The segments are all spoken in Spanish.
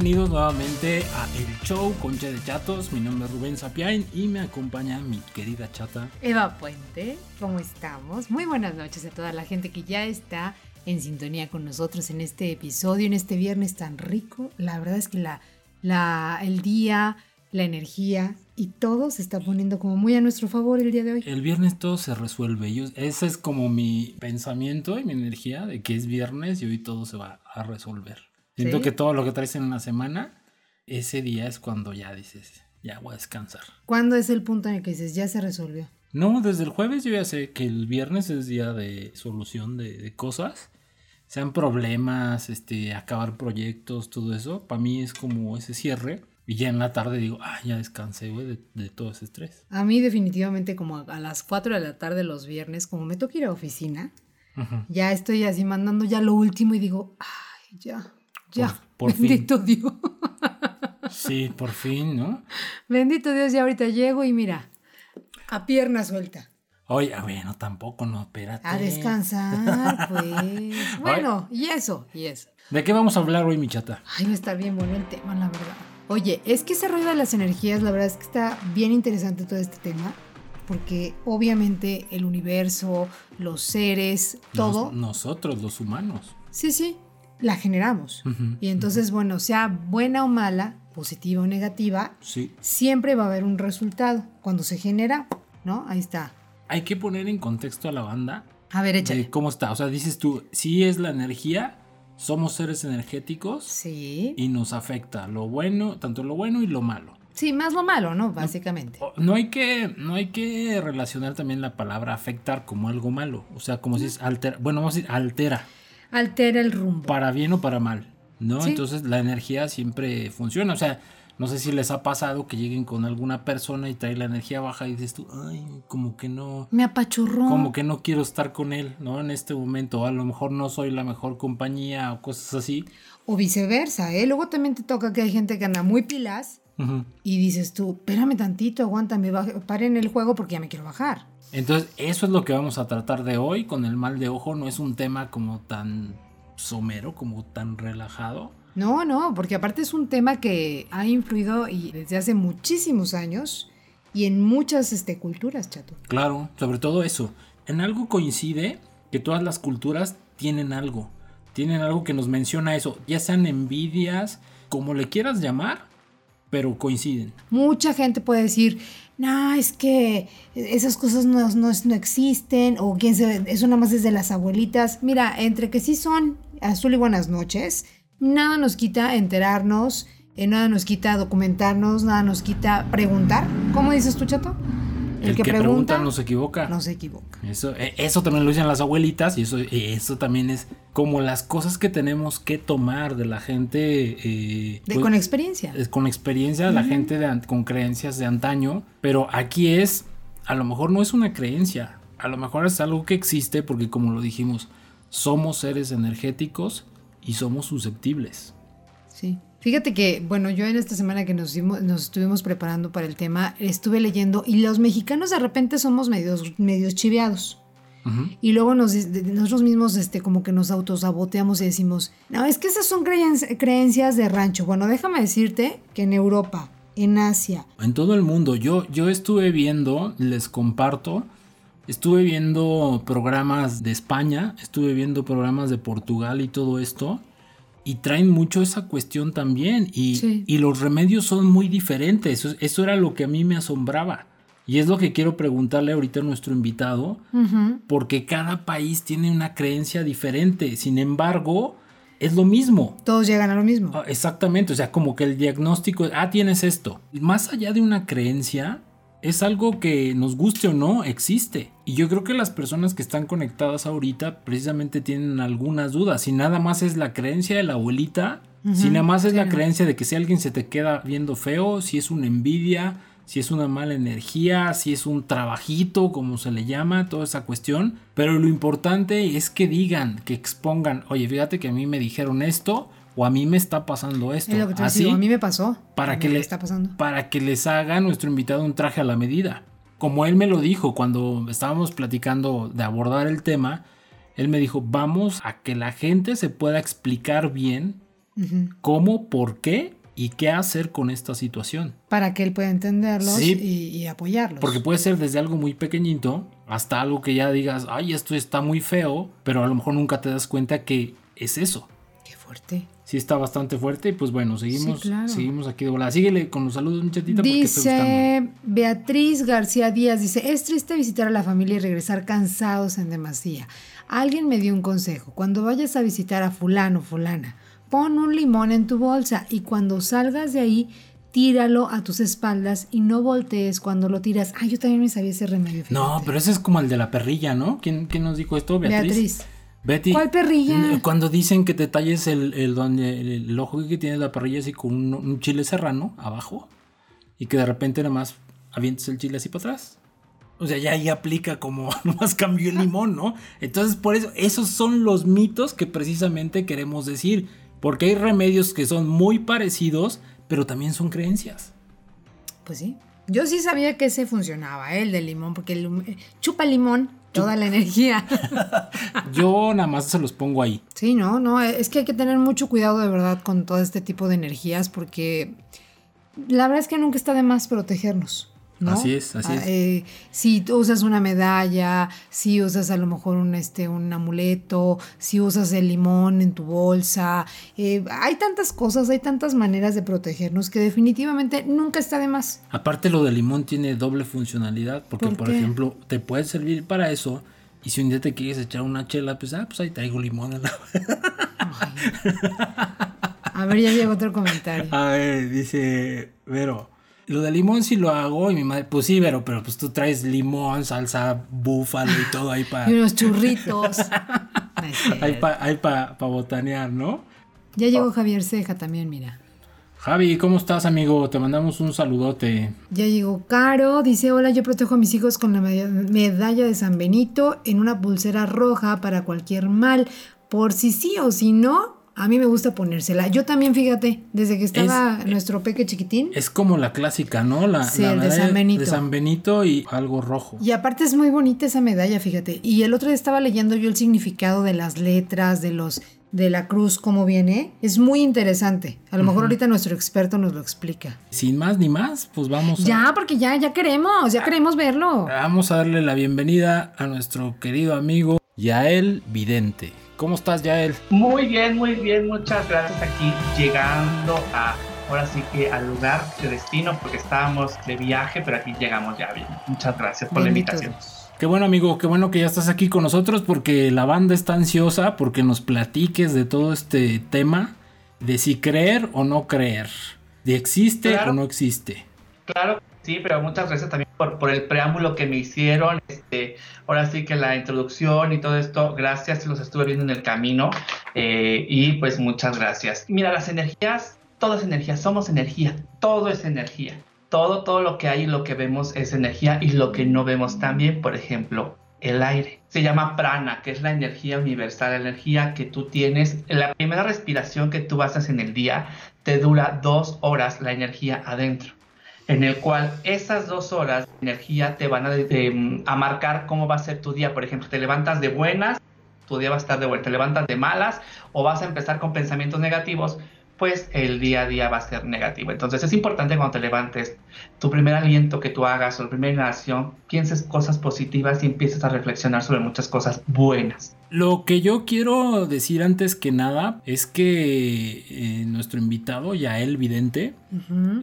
Bienvenidos nuevamente a El Show Concha de Chatos. Mi nombre es Rubén Sapiain y me acompaña mi querida chata. Eva Puente, ¿cómo estamos? Muy buenas noches a toda la gente que ya está en sintonía con nosotros en este episodio, en este viernes tan rico. La verdad es que la, la, el día, la energía y todo se está poniendo como muy a nuestro favor el día de hoy. El viernes todo se resuelve. Yo, ese es como mi pensamiento y mi energía de que es viernes y hoy todo se va a resolver. Siento ¿Sí? que todo lo que traes en una semana, ese día es cuando ya dices, ya voy a descansar. ¿Cuándo es el punto en el que dices, ya se resolvió? No, desde el jueves yo ya sé que el viernes es día de solución de, de cosas. Sean problemas, este, acabar proyectos, todo eso. Para mí es como ese cierre. Y ya en la tarde digo, ah, ya descansé, güey, de, de todo ese estrés. A mí definitivamente como a las 4 de la tarde los viernes, como me toca ir a oficina, Ujú. ya estoy así mandando ya lo último y digo, ay, ya, ya, Por- por fin. bendito Dios. Sí, por fin, ¿no? Bendito Dios, ya ahorita llego y mira, a pierna suelta. Oye, a ver, no, tampoco, no, espérate. A descansar, pues. Bueno, y eso, y eso. ¿De qué vamos a hablar hoy, mi chata? Ay, va a estar bien bueno el tema, la verdad. Oye, es que ese rollo de las energías, la verdad es que está bien interesante todo este tema, porque obviamente el universo, los seres, todo, Nos- nosotros, los humanos. sí, sí, la generamos. Y entonces, bueno, sea buena o mala, positiva o negativa, Sí. siempre va a haber un resultado. Cuando se genera, ¿no? Ahí está. Hay que poner en contexto a la banda A ver, échale. cómo está. O sea, dices tú, sí es la energía, somos seres energéticos. Sí. y nos afecta lo bueno, tanto lo bueno y lo malo. Sí, más lo malo, ¿no? Básicamente. No hay que, no hay que relacionar también la palabra afectar como algo malo. O sea, como si es altera, bueno, vamos a decir altera, Altera el rumbo. para bien o para mal, ¿no? Sí. Entonces la energía siempre funciona. O sea, no sé si les ha pasado que lleguen con alguna persona y trae la energía baja y dices tú, ay, como que no, Me apachurró. como que no quiero estar con él, ¿no? En este momento, a lo mejor no soy la mejor compañía o cosas así. O viceversa, ¿eh? Luego también te toca que hay gente que anda muy pilas Y dices tú, espérame tantito, aguántame, paren el juego porque ya me quiero bajar. Entonces, eso es lo que vamos a tratar de hoy con el mal de ojo. No es un tema como tan somero, como tan relajado. No, no, porque aparte es un tema que ha influido y desde hace muchísimos años y en muchas este, culturas, chato. Claro, sobre todo eso. En algo coincide que todas las culturas tienen algo. Tienen algo que nos menciona eso. Ya sean envidias, como le quieras llamar, pero coinciden. Mucha gente puede decir, no, es que esas cosas no, no, no existen, o quién se, eso nada más es de las abuelitas. Mira, entre que sí son azul y buenas noches, nada nos quita enterarnos, eh, nada nos quita documentarnos, nada nos quita preguntar. ¿Cómo dices tú, chato? El, que, pregunta, no se equivoca. no se equivoca. Eso, eh, eso también lo dicen las abuelitas y eso, eh, eso también es como las cosas que tenemos que tomar de la gente. eh, De- pues, con experiencia. es con experiencia, la gente de con creencias de antaño, pero aquí es, a lo mejor no es una creencia, a lo mejor es algo que existe porque como lo dijimos, somos seres energéticos y somos susceptibles. Sí. Fíjate que, bueno, yo en esta semana que nos, dimos- nos estuvimos preparando para el tema, estuve leyendo y los mexicanos de repente somos medios, medios chiveados. Y luego nos, nosotros mismos este, como que nos autosaboteamos y decimos, no, es que esas son creen- creencias de rancho. Bueno, déjame decirte que en Europa, en Asia, En todo el mundo, yo, yo estuve viendo, les comparto, estuve viendo programas de España, estuve viendo programas de Portugal y todo esto, y traen mucho esa cuestión también, y, Sí. y los remedios son muy diferentes, eso, eso era lo que a mí me asombraba. Y es lo que quiero preguntarle ahorita a nuestro invitado, porque cada país tiene una creencia diferente, sin embargo, es lo mismo. todos llegan a lo mismo. Ah, Exactamente, o sea, como que el diagnóstico, ah, tienes esto. Más allá de una creencia, es algo que nos guste o no, existe. Y yo creo que las personas que están conectadas ahorita precisamente tienen algunas dudas. Si nada más es la creencia de la abuelita, si Ujú, nada más es la creencia de que si alguien se te queda viendo feo, si es una envidia, si es una mala energía, si es un trabajito, como se le llama, toda esa cuestión. Pero lo importante es que digan, que expongan, oye, fíjate que a mí me dijeron esto o a mí me está pasando esto. es lo que te Así, digo, a mí me pasó. para A que le está pasando. para que les haga nuestro invitado un traje a la medida. Como él me lo dijo cuando estábamos platicando de abordar el tema, él me dijo, vamos a que la gente se pueda explicar bien cómo, por qué y qué hacer con esta situación. Para que él pueda entenderlos y, y, apoyarlos. Porque puede ser desde algo muy pequeñito hasta algo que ya digas, ay, esto está muy feo, pero a lo mejor nunca te das cuenta que es eso. Qué fuerte. Sí está bastante fuerte y pues bueno, seguimos, seguimos aquí de volada. Síguele con los saludos, muchachita. Dice Beatriz García Díaz, dice, es triste visitar a la familia y regresar cansados en demasía. Alguien me dio un consejo, cuando vayas a visitar a fulano, fulana, pon un limón en tu bolsa y cuando salgas de ahí, tíralo a tus espaldas y no voltees cuando lo tiras. Ah, yo también me sabía ese remedio. No, pero ese es como el de la perrilla, ¿no? ¿Quién, quién nos dijo esto? Beatriz. Beatriz. Betty, ¿Cuál perrilla? Cuando dicen que te talles el, el, donde, el, ojo que tiene la perrilla así con un, chile serrano abajo y que de repente nada más avientes el chile así para atrás. O sea, ya ahí aplica como nomás cambió el limón, ¿no? Entonces, por eso, esos son los mitos que precisamente queremos decir. Porque hay remedios que son muy parecidos, pero también son creencias. Pues sí. Yo sí sabía que ese funcionaba, ¿eh? el del limón, porque el, eh, chupa limón toda la energía. Yo nada más se los pongo ahí. Sí, no, no, es que hay que tener mucho cuidado de verdad con todo este tipo de energías porque la verdad es que nunca está de más protegernos. Así es, así es. Ah, eh, si usas una medalla, si usas a lo mejor un, este, un amuleto, si usas el limón en tu bolsa, eh, hay tantas cosas, hay tantas maneras de protegernos que definitivamente nunca está de más. Aparte lo del limón tiene doble funcionalidad, porque por, ejemplo te puede servir para eso. Y si un día te quieres echar una chela, pues, ah, pues ahí traigo limón. En la... A ver, ya llegó otro comentario. A ver, dice Vero. Lo de limón sí lo hago y mi madre, pues sí, pero, pero pues tú traes limón, salsa búfalo y todo ahí para... y unos churritos. ahí para pa, botanear, ¿no? Ya llegó Javier Ceja también, mira. Javi, ¿cómo estás, amigo? Te mandamos un saludote. Ya llegó Caro, dice, hola, yo protejo a mis hijos con la medalla de San Benito en una pulsera roja para cualquier mal, por si sí o si no, a mí me gusta ponérsela. Yo también, fíjate, desde que estaba nuestro peque chiquitín. Es como la clásica, ¿no? La, sí, de San Benito. De San Benito y algo rojo. Y aparte es muy bonita esa medalla, fíjate. Y el otro día estaba leyendo yo el significado de las letras, de los de la cruz, cómo viene. Es muy interesante. A lo mejor ahorita nuestro experto nos lo explica. Sin más ni más, pues vamos. Ya, porque ya, ya queremos, ya queremos verlo. Vamos a darle la bienvenida a nuestro querido amigo Yael Vidente. ¿Cómo estás, Yael? Muy bien, muy bien. Muchas gracias aquí llegando a, ahora sí que al lugar de destino, porque estábamos de viaje, pero aquí llegamos ya bien. Muchas gracias por la invitación. Qué bueno, amigo, qué bueno que ya estás aquí con nosotros, porque la banda está ansiosa porque nos platiques de todo este tema, de si creer o no creer, de existe o no existe. Claro, sí, pero muchas gracias también por, el preámbulo que me hicieron. Este, ahora sí que la introducción y todo esto, gracias, los estuve viendo en el camino eh, y pues muchas gracias. Mira, las energías, todo es energía, somos energía, todo es energía. Todo, todo lo que hay y lo que vemos es energía y lo que no vemos también, por ejemplo, el aire. Se llama prana, que es la energía universal, la energía que tú tienes. La primera respiración que tú haces en el día te dura dos horas la energía adentro en el cual esas dos horas de energía te van a, marcar cómo va a ser tu día. Por ejemplo, te levantas de buenas, tu día va a estar de vuelta. Te levantas de malas o vas a empezar con pensamientos negativos, pues el día a día va a ser negativo. Entonces es importante cuando te levantes, tu primer aliento que tú hagas o la primera inhalación, pienses cosas positivas y empieces a reflexionar sobre muchas cosas buenas. Lo que yo quiero decir antes que nada es que eh, nuestro invitado, Yael Vidente,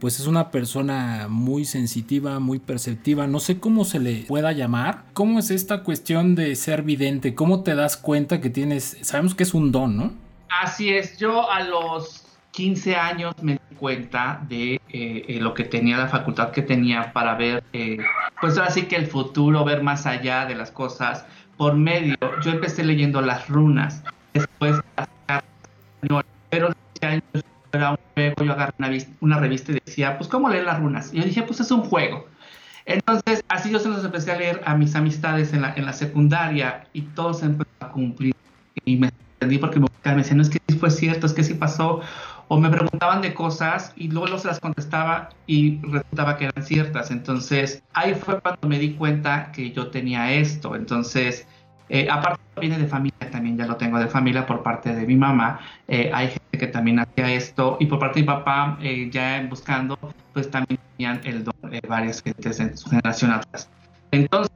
pues es una persona muy sensitiva, muy perceptiva, no sé cómo se le pueda llamar. ¿Cómo es esta cuestión de ser vidente? ¿Cómo te das cuenta que tienes, sabemos que es un don, ¿no? Así es, yo a los 15 años me di cuenta de eh, eh, lo que tenía, la facultad que tenía para ver, pues ahora sí que el futuro, ver más allá de las cosas por medio, yo empecé leyendo las runas, después pero era un juego, yo agarré una, revista y decía, pues ¿cómo leer las runas? Y yo dije, pues es un juego. Entonces, así yo se los empecé a leer a mis amistades en la, en la secundaria y todos empezaron a cumplir. Y me entendí porque me, me decían, no es que sí fue cierto, es que sí pasó. O me preguntaban de cosas y luego los las contestaba y resultaba que eran ciertas. Entonces, ahí fue cuando me di cuenta que yo tenía esto. Entonces, Eh, aparte viene de familia también, ya lo tengo de familia por parte de mi mamá. Eh, hay gente que también hacía esto y por parte de mi papá, eh, ya buscando, pues también tenían el don de varias gentes en su generación atrás. Entonces,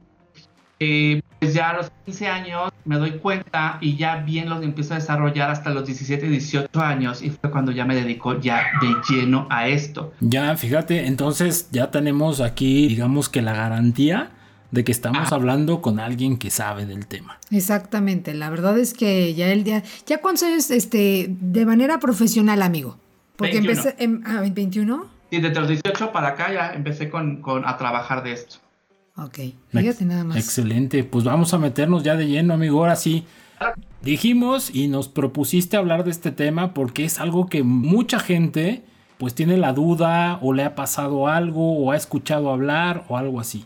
pues ya a los 15 años me doy cuenta y ya bien los empiezo a desarrollar hasta los 17, 18 años y fue cuando ya me dedico ya de lleno a esto. Ya, fíjate, entonces ya tenemos aquí, digamos que la garantía de que estamos hablando con alguien que sabe del tema. Exactamente, la verdad es que ya el día, ya cuántos años, este, de manera profesional, amigo, porque empecé, en, ah, 21. Sí, desde los 18 para acá ya empecé con, con, a trabajar de esto. Ok, fíjate nada más. Excelente, pues vamos a meternos ya de lleno, amigo, ahora sí. Dijimos y nos propusiste hablar de este tema porque es algo que mucha gente pues tiene la duda o le ha pasado algo o ha escuchado hablar o algo así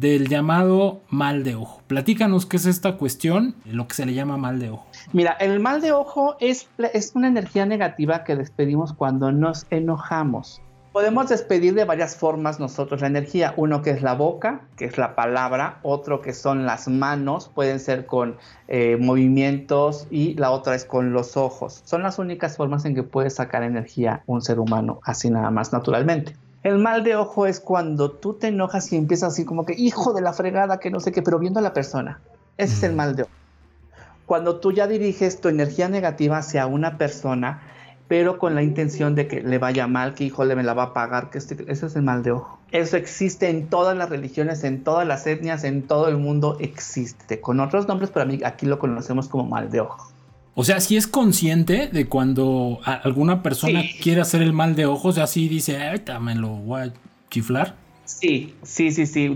del llamado mal de ojo. Platícanos qué es esta cuestión, lo que se le llama mal de ojo. Mira, el mal de ojo es, es una energía negativa que despedimos cuando nos enojamos. Podemos despedir de varias formas nosotros la energía. Uno que es la boca, que es la palabra, otro que son las manos, pueden ser con eh, movimientos y la otra es con los ojos. Son las únicas formas en que puede sacar energía un ser humano así nada más naturalmente. El mal de ojo es cuando tú te enojas y empiezas así como que, hijo de la fregada, que no sé qué, pero viendo a la persona. Ese es el mal de ojo. Cuando tú ya diriges tu energía negativa hacia una persona, pero con la intención de que le vaya mal, que hijo le me la va a pagar, que este, ese es el mal de ojo. Eso existe en todas las religiones, en todas las etnias, en todo el mundo existe. Con otros nombres, pero mí aquí lo conocemos como mal de ojo. O sea, si es consciente de cuando alguna persona quiere hacer el mal de ojos, así dice, ahorita me lo voy a chiflar. Sí, sí, sí, sí.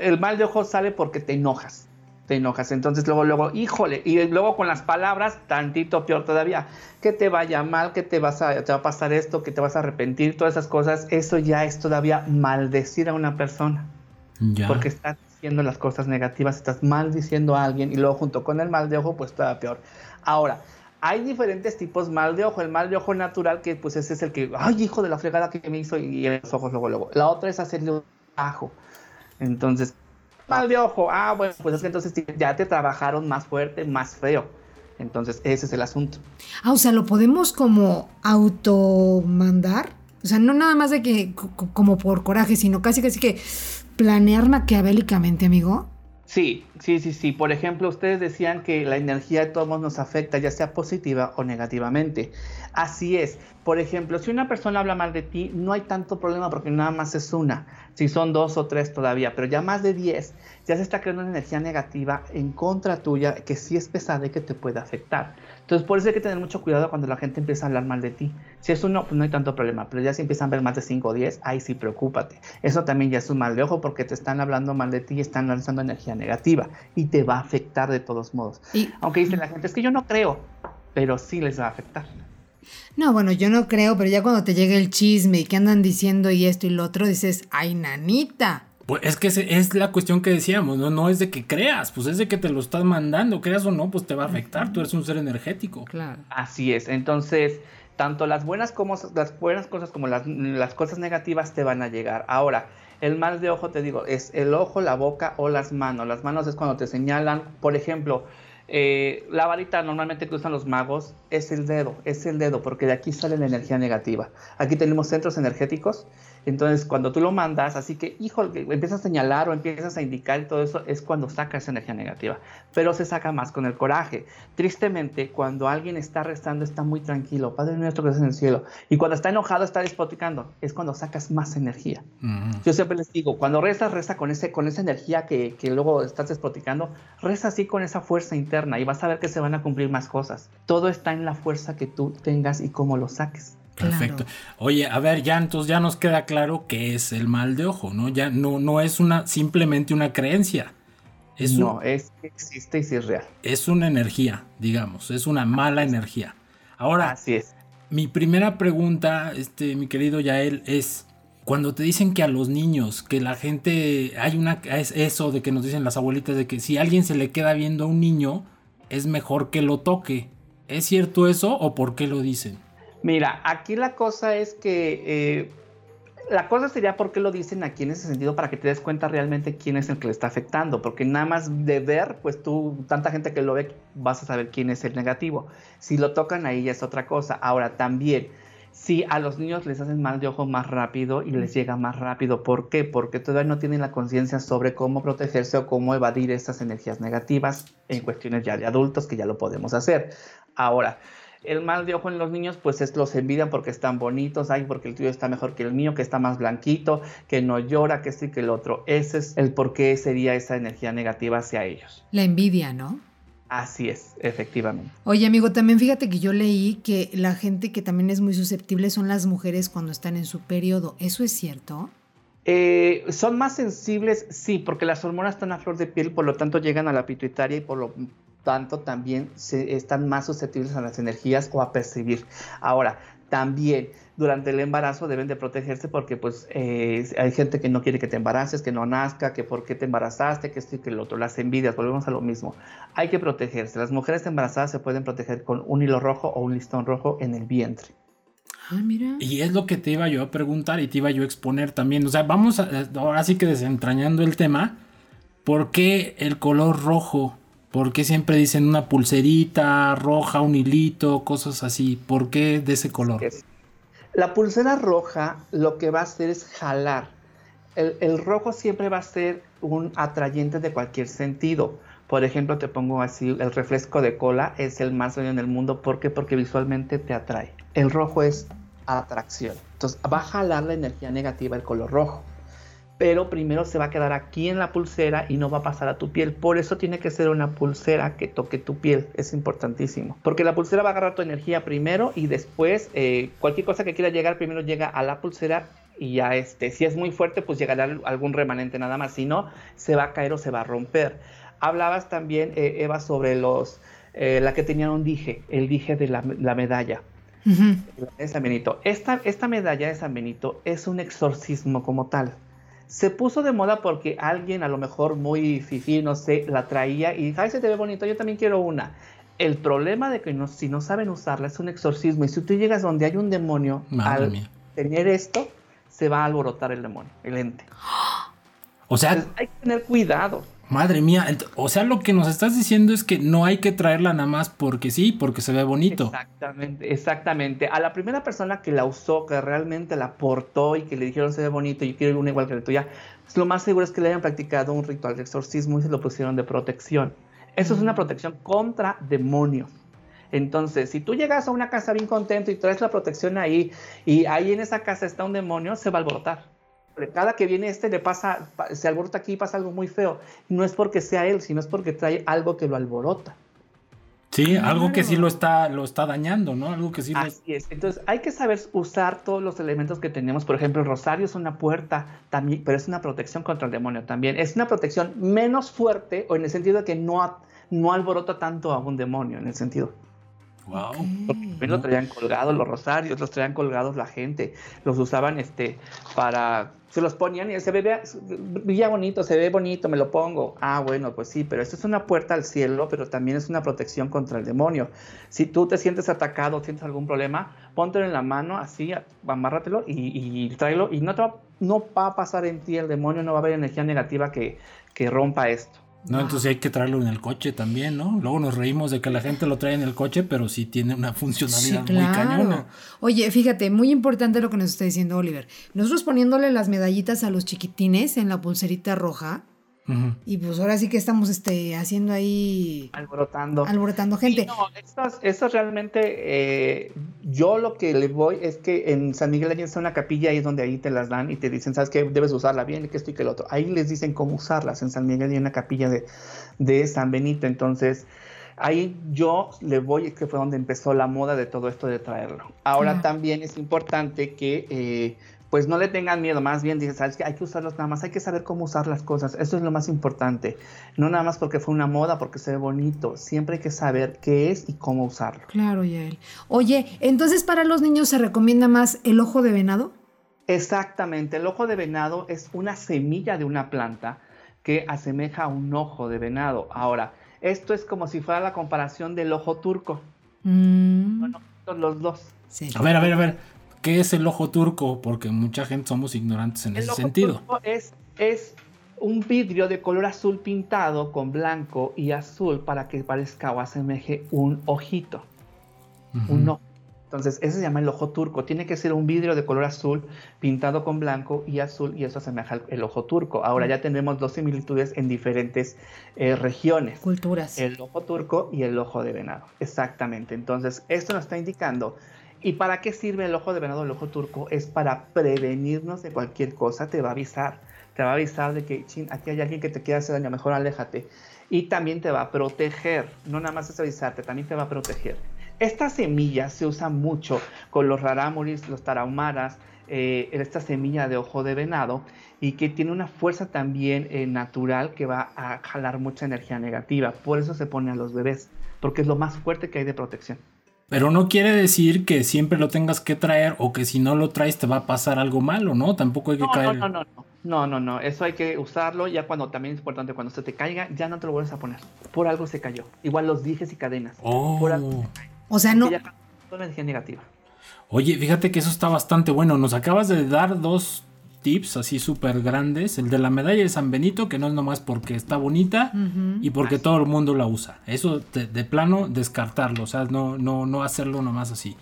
El mal de ojos sale porque te enojas. Te enojas. Entonces luego, luego, híjole. Y luego con las palabras, tantito peor todavía. Que te vaya mal, que te, vas a, te va a pasar esto, que te vas a arrepentir, todas esas cosas. Eso ya es todavía maldecir a una persona. Ya. Porque estás diciendo las cosas negativas, estás maldiciendo a alguien y luego junto con el mal de ojo, pues todavía peor. Ahora, hay diferentes tipos mal de ojo. El mal de ojo natural, que pues ese es el que, ay, hijo de la fregada que me hizo y en los ojos luego, luego. La otra es hacerle un bajo. Entonces, mal de ojo, ah, bueno, pues es que entonces ya te trabajaron más fuerte, más feo. Entonces, ese es el asunto. Ah, o sea, lo podemos como automandar. O sea, no nada más de que como por coraje, sino casi casi que planear maquiavélicamente, amigo. Sí, sí, sí, sí. Por ejemplo, ustedes decían que la energía de todos nos afecta, ya sea positiva o negativamente. Así es. Por ejemplo, si una persona habla mal de ti, no hay tanto problema porque nada más es una. Si son dos o tres todavía, pero ya más de diez, ya se está creando una energía negativa en contra tuya que sí es pesada y que te puede afectar. Entonces, por eso hay que tener mucho cuidado cuando la gente empieza a hablar mal de ti. Si es uno, pues no hay tanto problema, pero ya si empiezan a ver más de 5 o 10, ahí sí preocúpate. Eso también ya es un mal de ojo porque te están hablando mal de ti y están lanzando energía negativa y te va a afectar de todos modos. Aunque dice la gente, es que yo no creo, pero sí les va a afectar. No, bueno, yo no creo, pero ya cuando te llega el chisme y que andan diciendo y esto y lo otro, dices, ay, nanita. Pues es que es la cuestión que decíamos, ¿no? No es de que creas, pues es de que te lo estás mandando, creas o no, pues te va a afectar, tú eres un ser energético. Claro. Así es, entonces, tanto las buenas, como, las buenas cosas como las, las cosas negativas te van a llegar. Ahora, el mal de ojo, te digo, es el ojo, la boca o las manos. Las manos es cuando te señalan, por ejemplo, eh, la varita normalmente que usan los magos es el dedo, es el dedo, porque de aquí sale la energía negativa. Aquí tenemos centros energéticos, entonces cuando tú lo mandas, así que, hijo, empiezas a señalar o empiezas a indicar y todo eso, es cuando saca esa energía negativa. Pero se saca más con el coraje. Tristemente, cuando alguien está rezando, está muy tranquilo, Padre nuestro que estás en el cielo, y cuando está enojado, está despoticando, es cuando sacas más energía. Yo siempre les digo, cuando rezas, reza con, ese, con esa energía que, que luego estás despoticando, reza así con esa fuerza interna y vas a ver que se van a cumplir más cosas. Todo está en la fuerza que tú tengas y cómo lo saques. Perfecto. Oye, a ver, ya entonces ya nos queda claro que es el mal de ojo, ¿no? Ya no, no es una simplemente una creencia. Es no, es existe y sí es real. Es una energía, digamos, es una mala energía. Ahora, Así es. Mi primera pregunta, este, mi querido Yael, es cuando te dicen que a los niños, que la gente, hay una, es eso de que nos dicen las abuelitas, de que si alguien se le queda viendo a un niño, es mejor que lo toque. ¿Es cierto eso o por qué lo dicen? Mira, aquí la cosa es que la cosa sería por qué lo dicen aquí en ese sentido para que te des cuenta realmente quién es el que le está afectando, porque nada más de ver, pues tú, tanta gente que lo ve, vas a saber quién es el negativo. Si lo tocan ahí ya es otra cosa. Ahora también, si a los niños les hacen mal de ojo más rápido y les llega más rápido, ¿por qué? Porque todavía no tienen la conciencia sobre cómo protegerse o cómo evadir estas energías negativas en cuestiones ya de adultos que ya lo podemos hacer. Ahora, el mal de ojo en los niños, pues es los envidian porque están bonitos, ay, porque el tuyo está mejor que el mío, que está más blanquito, que no llora, que sí, que el otro. Ese es el por qué sería esa energía negativa hacia ellos. La envidia, ¿no? Así es, efectivamente. Oye, amigo, también fíjate que yo leí que la gente que también es muy susceptible son las mujeres cuando están en su periodo. ¿Eso es cierto? Eh, son más sensibles, sí, porque las hormonas están a flor de piel, por lo tanto llegan a la pituitaria y por lo tanto también se están más susceptibles a las energías o a percibir. Ahora, también durante el embarazo deben de protegerse porque pues eh, hay gente que no quiere que te embaraces, que no nazca, que por qué te embarazaste, que esto y que el otro, las envidias, volvemos a lo mismo. Hay que protegerse. Las mujeres embarazadas se pueden proteger con un hilo rojo o un listón rojo en el vientre. Ah, mira. Y es lo que te iba yo a preguntar y te iba yo a exponer también. O sea, vamos a, ahora sí que desentrañando el tema. ¿Por qué el color rojo? ¿Por qué siempre dicen una pulserita roja, un hilito, cosas así? ¿Por qué de ese color? La pulsera roja lo que va a hacer es jalar. El, rojo siempre va a ser un atrayente de cualquier sentido. Por ejemplo, te pongo así, el refresco de cola es el más bello en el mundo. ¿Por qué? Porque visualmente te atrae. El rojo es atracción. Entonces va a jalar la energía negativa el color rojo pero primero se va a quedar aquí en la pulsera y no va a pasar a tu piel. Por eso tiene que ser una pulsera que toque tu piel, es importantísimo. Porque la pulsera va a agarrar tu energía primero y después eh, cualquier cosa que quiera llegar primero llega a la pulsera y ya este, si es muy fuerte pues llegará algún remanente nada más, si no se va a caer o se va a romper. Hablabas también, eh, Eva, sobre los, eh, la que tenía un dije, el dije de la, medalla. de San Benito. Esta, esta medalla de San Benito es un exorcismo como tal se puso de moda porque alguien a lo mejor muy fifi, no sé, la traía y ay, se te ve bonito, yo también quiero una. El problema de que no, si no saben usarla es un exorcismo y si tú llegas donde hay un demonio, al tener esto, se va a alborotar el demonio, el ente. O sea, hay que tener cuidado. Madre mía, o sea, lo que nos estás diciendo es que no hay que traerla nada más porque sí, porque se ve bonito. Exactamente, exactamente. A la primera persona que la usó, que realmente la portó y que le dijeron se ve bonito y quiero una igual que la tuya, pues lo más seguro es que le hayan practicado un ritual de exorcismo y se lo pusieron de protección. Eso es una mm. protección contra demonios. Entonces, si tú llegas a una casa bien contento y traes la protección ahí y ahí en esa casa está un demonio, se va a alborotar cada que viene este le pasa, se alborota aquí y pasa algo muy feo. No es porque sea él, sino es porque trae algo que lo alborota. Sí, algo que sí lo está, lo está dañando, ¿no? Algo que sí Así es. Entonces hay que saber usar todos los elementos que tenemos. Por ejemplo, el rosario es una puerta también, pero es una protección contra el demonio también. Es una protección menos fuerte, o en el sentido de que no, no alborota tanto a un demonio, en el sentido. Wow. Porque los traían colgados los rosarios, los traían colgados la gente, los usaban este para se los ponían y se ve veía bonito, se ve bonito, me lo pongo. Ah, bueno, pues sí, pero esto es una puerta al cielo, pero también es una protección contra el demonio. Si tú te sientes atacado, tienes algún problema, póntelo en la mano, así, amárratelo y, tráelo y no, no va a pasar en ti el demonio, no va a haber energía negativa que, que rompa esto. No, entonces hay que traerlo en el coche también, ¿no? Luego nos reímos de que la gente lo trae en el coche, pero sí tiene una funcionalidad muy cañona. Oye, fíjate, muy importante lo que nos está diciendo Oliver. Nosotros poniéndole las medallitas a los chiquitines en la pulserita roja, y pues ahora sí que estamos este, haciendo ahí... Alborotando. Alborotando gente. no, estas, realmente, eh, yo lo que le voy es que en San Miguel hay una capilla ahí donde ahí te las dan y te dicen, ¿sabes qué? Debes usarla bien y que esto y que el otro. Ahí les dicen cómo usarlas. En San Miguel hay una capilla de, de San Benito. Entonces, ahí yo le voy, que fue donde empezó la moda de todo esto de traerlo. Ahora también es importante que... Eh, pues no le tengan miedo, más bien dicen, sabes que hay que usarlos nada más, hay que saber cómo usar las cosas, eso es lo más importante, no nada más porque fue una moda, porque se ve bonito, siempre hay que saber qué es y cómo usarlo. Claro, Yael. Oye, entonces para los niños se recomienda más el ojo de venado? Exactamente, el ojo de venado es una semilla de una planta que asemeja a un ojo de venado. Ahora, esto es como si fuera la comparación del ojo turco. Mm. Bueno, los dos. A ver, a ver, a ver ¿qué es el ojo turco? Porque mucha gente somos ignorantes en ese sentido. es, es un vidrio de color azul pintado con blanco y azul para que parezca o asemeje un ojito. Un ojo. Entonces, ese se llama el ojo turco. Tiene que ser un vidrio de color azul pintado con blanco y azul y eso asemeja el ojo turco. Ahora ya tenemos dos similitudes en diferentes eh, regiones. Culturas. El ojo turco y el ojo de venado. Exactamente. Entonces, esto nos está indicando ¿Y para qué sirve el ojo de venado, el ojo turco? Es para prevenirnos de cualquier cosa, te va a avisar te va a avisar de que aquí hay alguien que te quiere hacer daño, mejor aléjate. Y también te va a proteger, no nada más es avisarte, también te va a proteger. Esta semilla se usa mucho con los rarámuris, los tarahumaras, eh, esta semilla de ojo de venado y que tiene una fuerza también eh, natural que va a jalar mucha energía negativa. Por eso se pone a los bebés, porque es lo más fuerte que hay de protección. Pero no quiere decir que siempre lo tengas que traer o que si no lo traes te va a pasar algo malo, ¿no? Tampoco hay que caer. No, no, no, no, no, no, eso hay que usarlo ya cuando también es importante, cuando se te caiga, ya no te lo vuelves a poner. Por algo se cayó. Igual los dijes y cadenas. Oh. Por o sea, no. energía negativa. Oye, fíjate que eso está bastante bueno. Nos acabas de dar dos tips así súper grandes. El de la medalla de San Benito, que no es nomás porque está bonita y porque todo el mundo la usa. Eso de, plano, descartarlo. O sea, no, no, no hacerlo nomás así.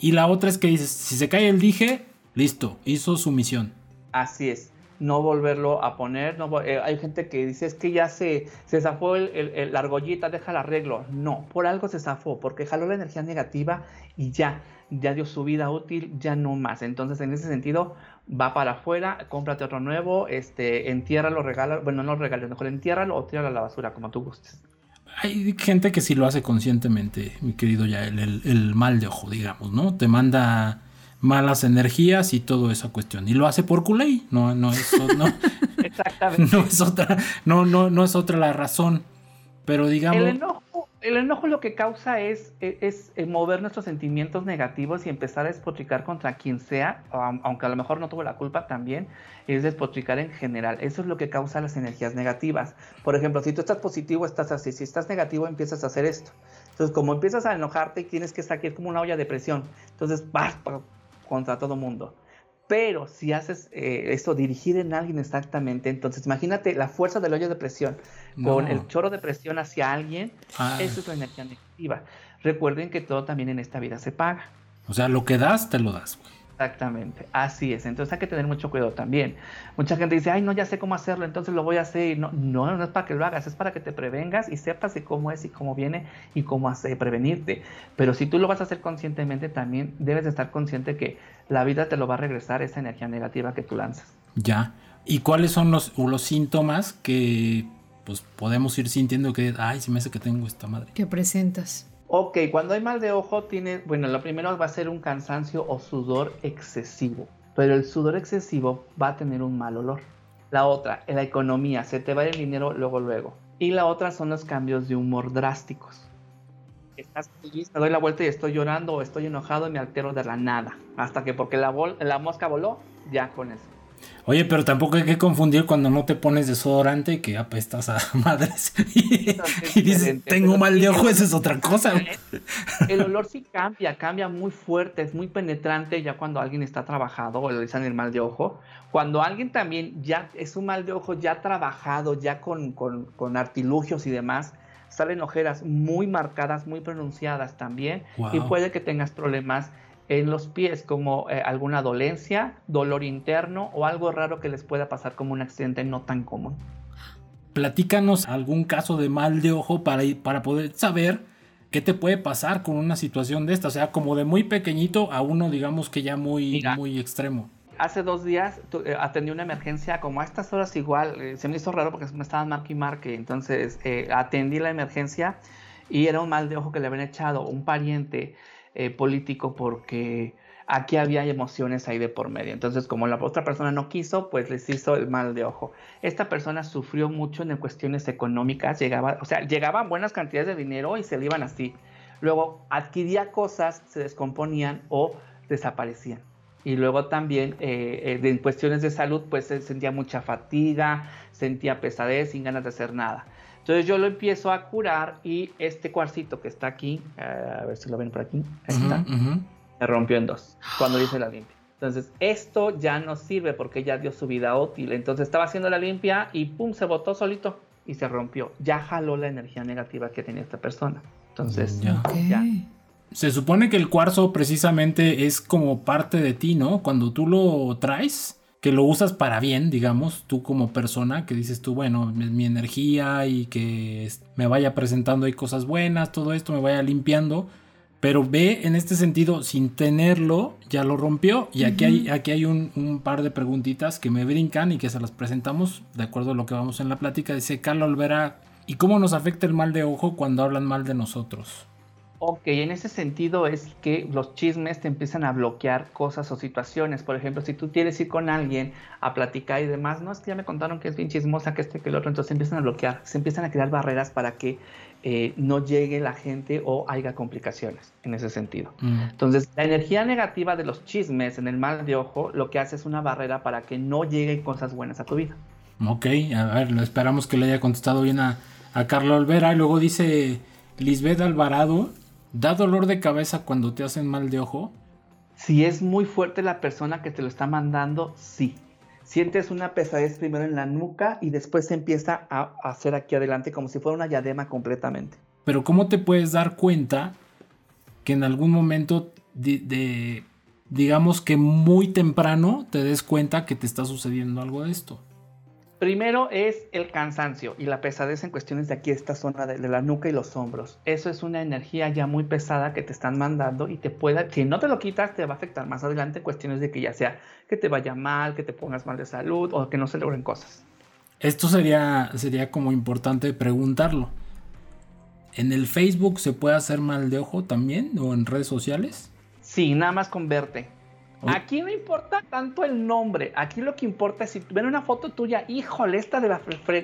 Y la otra es que dices, si se cae el dije, listo, hizo su misión. Así es no volverlo a poner. No, eh, hay gente que dice, es que ya se, se zafó el, la argollita, deja el arreglo. No, por algo se zafó, porque jaló la energía negativa y ya, ya dio su vida útil, ya no más. Entonces, en ese sentido, va para afuera, cómprate otro nuevo, este, entiérralo, regala, bueno, no lo regales, mejor entiérralo o tíralo a la basura, como tú gustes. Hay gente que sí lo hace conscientemente, mi querido ya, el, el mal de ojo, digamos, ¿no? Te manda malas energías y toda esa cuestión. Y lo hace por culé, no, no es, no, no es otra, no, no, no es otra la razón. Pero digamos. El enojo, el enojo lo que causa es, es, mover nuestros sentimientos negativos y empezar a despotricar contra quien sea, aunque a lo mejor no tuvo la culpa también, es despotricar en general. Eso es lo que causa las energías negativas. Por ejemplo, si tú estás positivo, estás así. Si estás negativo, empiezas a hacer esto. Entonces, como empiezas a enojarte, tienes que sacar como una olla de presión. Entonces, vas contra todo mundo. Pero si haces eh, esto dirigir en alguien exactamente, entonces imagínate la fuerza del hoyo de presión con el chorro de presión hacia alguien, ah. eso es la energía negativa. Recuerden que todo también en esta vida se paga. O sea, lo que das, te lo das. Exactamente, así es. Entonces hay que tener mucho cuidado también. Mucha gente dice, ay, no, ya sé cómo hacerlo, entonces lo voy a hacer. No, no, no es para que lo hagas, es para que te prevengas y sepas de cómo es y cómo viene y cómo hacer, prevenirte. Pero si tú lo vas a hacer conscientemente, también debes de estar consciente que la vida te lo va a regresar esa energía negativa que tú lanzas. Ya. ¿Y cuáles son los, los síntomas que pues podemos ir sintiendo que, ay, se me hace que tengo esta madre? Que presentas. Ok, cuando hay mal de ojo, tiene, bueno, lo primero va a ser un cansancio o sudor excesivo, pero el sudor excesivo va a tener un mal olor. La otra, en la economía, se te va el dinero luego, luego. Y la otra son los cambios de humor drásticos. Estás feliz, me doy la vuelta y estoy llorando o estoy enojado y me altero de la nada. Hasta que porque la, la mosca voló, ya con eso. Oye, pero tampoco hay que confundir cuando no te pones desodorante que apestas a madres y, dices, tengo mal de ojo, esa es otra cosa. El olor sí cambia, cambia muy fuerte, es muy penetrante ya cuando alguien está trabajado o le dicen el mal de ojo. Cuando alguien también ya es un mal de ojo ya trabajado, ya con, con, artilugios y demás, salen ojeras muy marcadas, muy pronunciadas también y puede que tengas problemas en los pies como eh, alguna dolencia, dolor interno o algo raro que les pueda pasar como un accidente no tan común. Platícanos algún caso de mal de ojo para, para poder saber qué te puede pasar con una situación de esta, o sea, como de muy pequeñito a uno digamos que ya muy, muy extremo. Hace dos días eh, atendí una emergencia como a estas horas igual, eh, se me hizo raro porque me estaban marque y marque, entonces atendí la emergencia y era un mal de ojo que le habían echado un pariente eh, político porque aquí había emociones ahí de por medio. Entonces, como la otra persona no quiso, pues les hizo el mal de ojo. Esta persona sufrió mucho en cuestiones económicas, llegaba, o sea, llegaban buenas cantidades de dinero y se le iban así. Luego adquiría cosas, se descomponían o desaparecían. Y luego también eh, eh, en cuestiones de salud, pues sentía mucha fatiga, sentía pesadez, sin ganas de hacer nada. Entonces yo lo empiezo a curar y este cuarcito que está aquí, eh, a ver si lo ven por aquí, ahí está. Me rompió en dos cuando hice la limpia. Entonces, esto ya no sirve porque ya dio su vida útil. Entonces, estaba haciendo la limpia y pum, se botó solito y se rompió. Ya jaló la energía negativa que tenía esta persona. Entonces, ya. Se supone que el cuarzo precisamente es como parte de ti, ¿no? Cuando tú lo traes, que lo usas para bien, digamos, tú como persona, que dices tú, bueno, mi energía y que me vaya presentando ahí cosas buenas, todo esto me vaya limpiando pero ve en este sentido, sin tenerlo, ya lo rompió. Y aquí hay, aquí hay un, par de preguntitas que me brincan y que se las presentamos de acuerdo a lo que vamos en la plática. Dice Carlos Olvera, ¿y cómo nos afecta el mal de ojo cuando hablan mal de nosotros? Ok, en ese sentido es que los chismes te empiezan a bloquear cosas o situaciones. Por ejemplo, si tú quieres ir con alguien a platicar y demás, no es que ya me contaron que es bien chismosa, que este, que el otro, entonces empiezan a bloquear, se empiezan a crear barreras para que eh, no llegue la gente o haya complicaciones en ese sentido. Mm. Entonces, la energía negativa de los chismes en el mal de ojo lo que hace es una barrera para que no lleguen cosas buenas a tu vida. Ok, a ver, esperamos que le haya contestado bien a, a Carlos Olvera. Y luego dice Lisbeth Alvarado, ¿da dolor de cabeza cuando te hacen mal de ojo? Si es muy fuerte la persona que te lo está mandando, sí sientes una pesadez primero en la nuca y después se empieza a hacer aquí adelante como si fuera una diadema completamente. Pero ¿cómo te puedes dar cuenta que en algún momento de, digamos que muy temprano te des cuenta que te está sucediendo algo de esto? Primero es el cansancio y la pesadez en cuestiones de aquí, esta zona de, la nuca y los hombros. Eso es una energía ya muy pesada que te están mandando y te puede, si no te lo quitas, te va a afectar más adelante en cuestiones de que ya sea que te vaya mal, que te pongas mal de salud o que no se logren cosas. Esto sería, sería como importante preguntarlo. ¿En el Facebook se puede hacer mal de ojo también o en redes sociales? Sí, nada más con verte. Aquí no importa tanto el nombre, aquí lo que importa es si ven una foto tuya, híjole, esta de la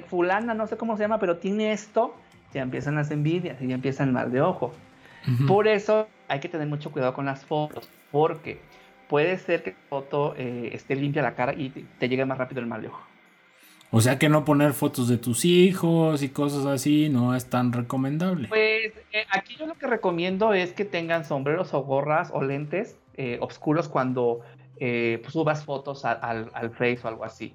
fulana, no sé cómo se llama, pero tiene esto, ya empiezan las envidias y ya empiezan el mal de ojo. Por eso hay que tener mucho cuidado con las fotos, porque puede ser que la foto eh, esté limpia la cara y te, llegue más rápido el mal de ojo. O sea que no poner fotos de tus hijos y cosas así no es tan recomendable. Pues eh, aquí yo lo que recomiendo es que tengan sombreros o gorras o lentes eh, oscuros cuando eh, pues, subas fotos al, al, Face o algo así.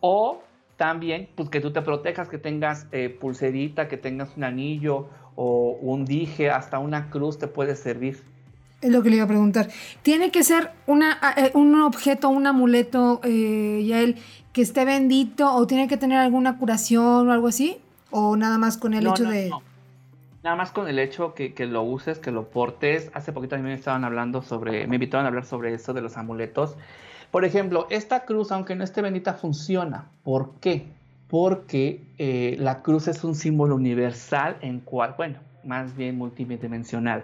O también, pues que tú te protejas, que tengas eh, pulserita, que tengas un anillo o un dije, hasta una cruz te puede servir. Es lo que le iba a preguntar. ¿Tiene que ser una, un objeto, un amuleto, él que esté bendito o tiene que tener alguna curación o algo así? ¿O nada más con el hecho de...? Nada más con el hecho que, que, lo uses, que lo portes. Hace poquito también estaban hablando sobre, me invitaron a hablar sobre eso de los amuletos. Por ejemplo, esta cruz, aunque no esté bendita, funciona. ¿Por qué? Porque eh, la cruz es un símbolo universal en cual, bueno, más bien multidimensional.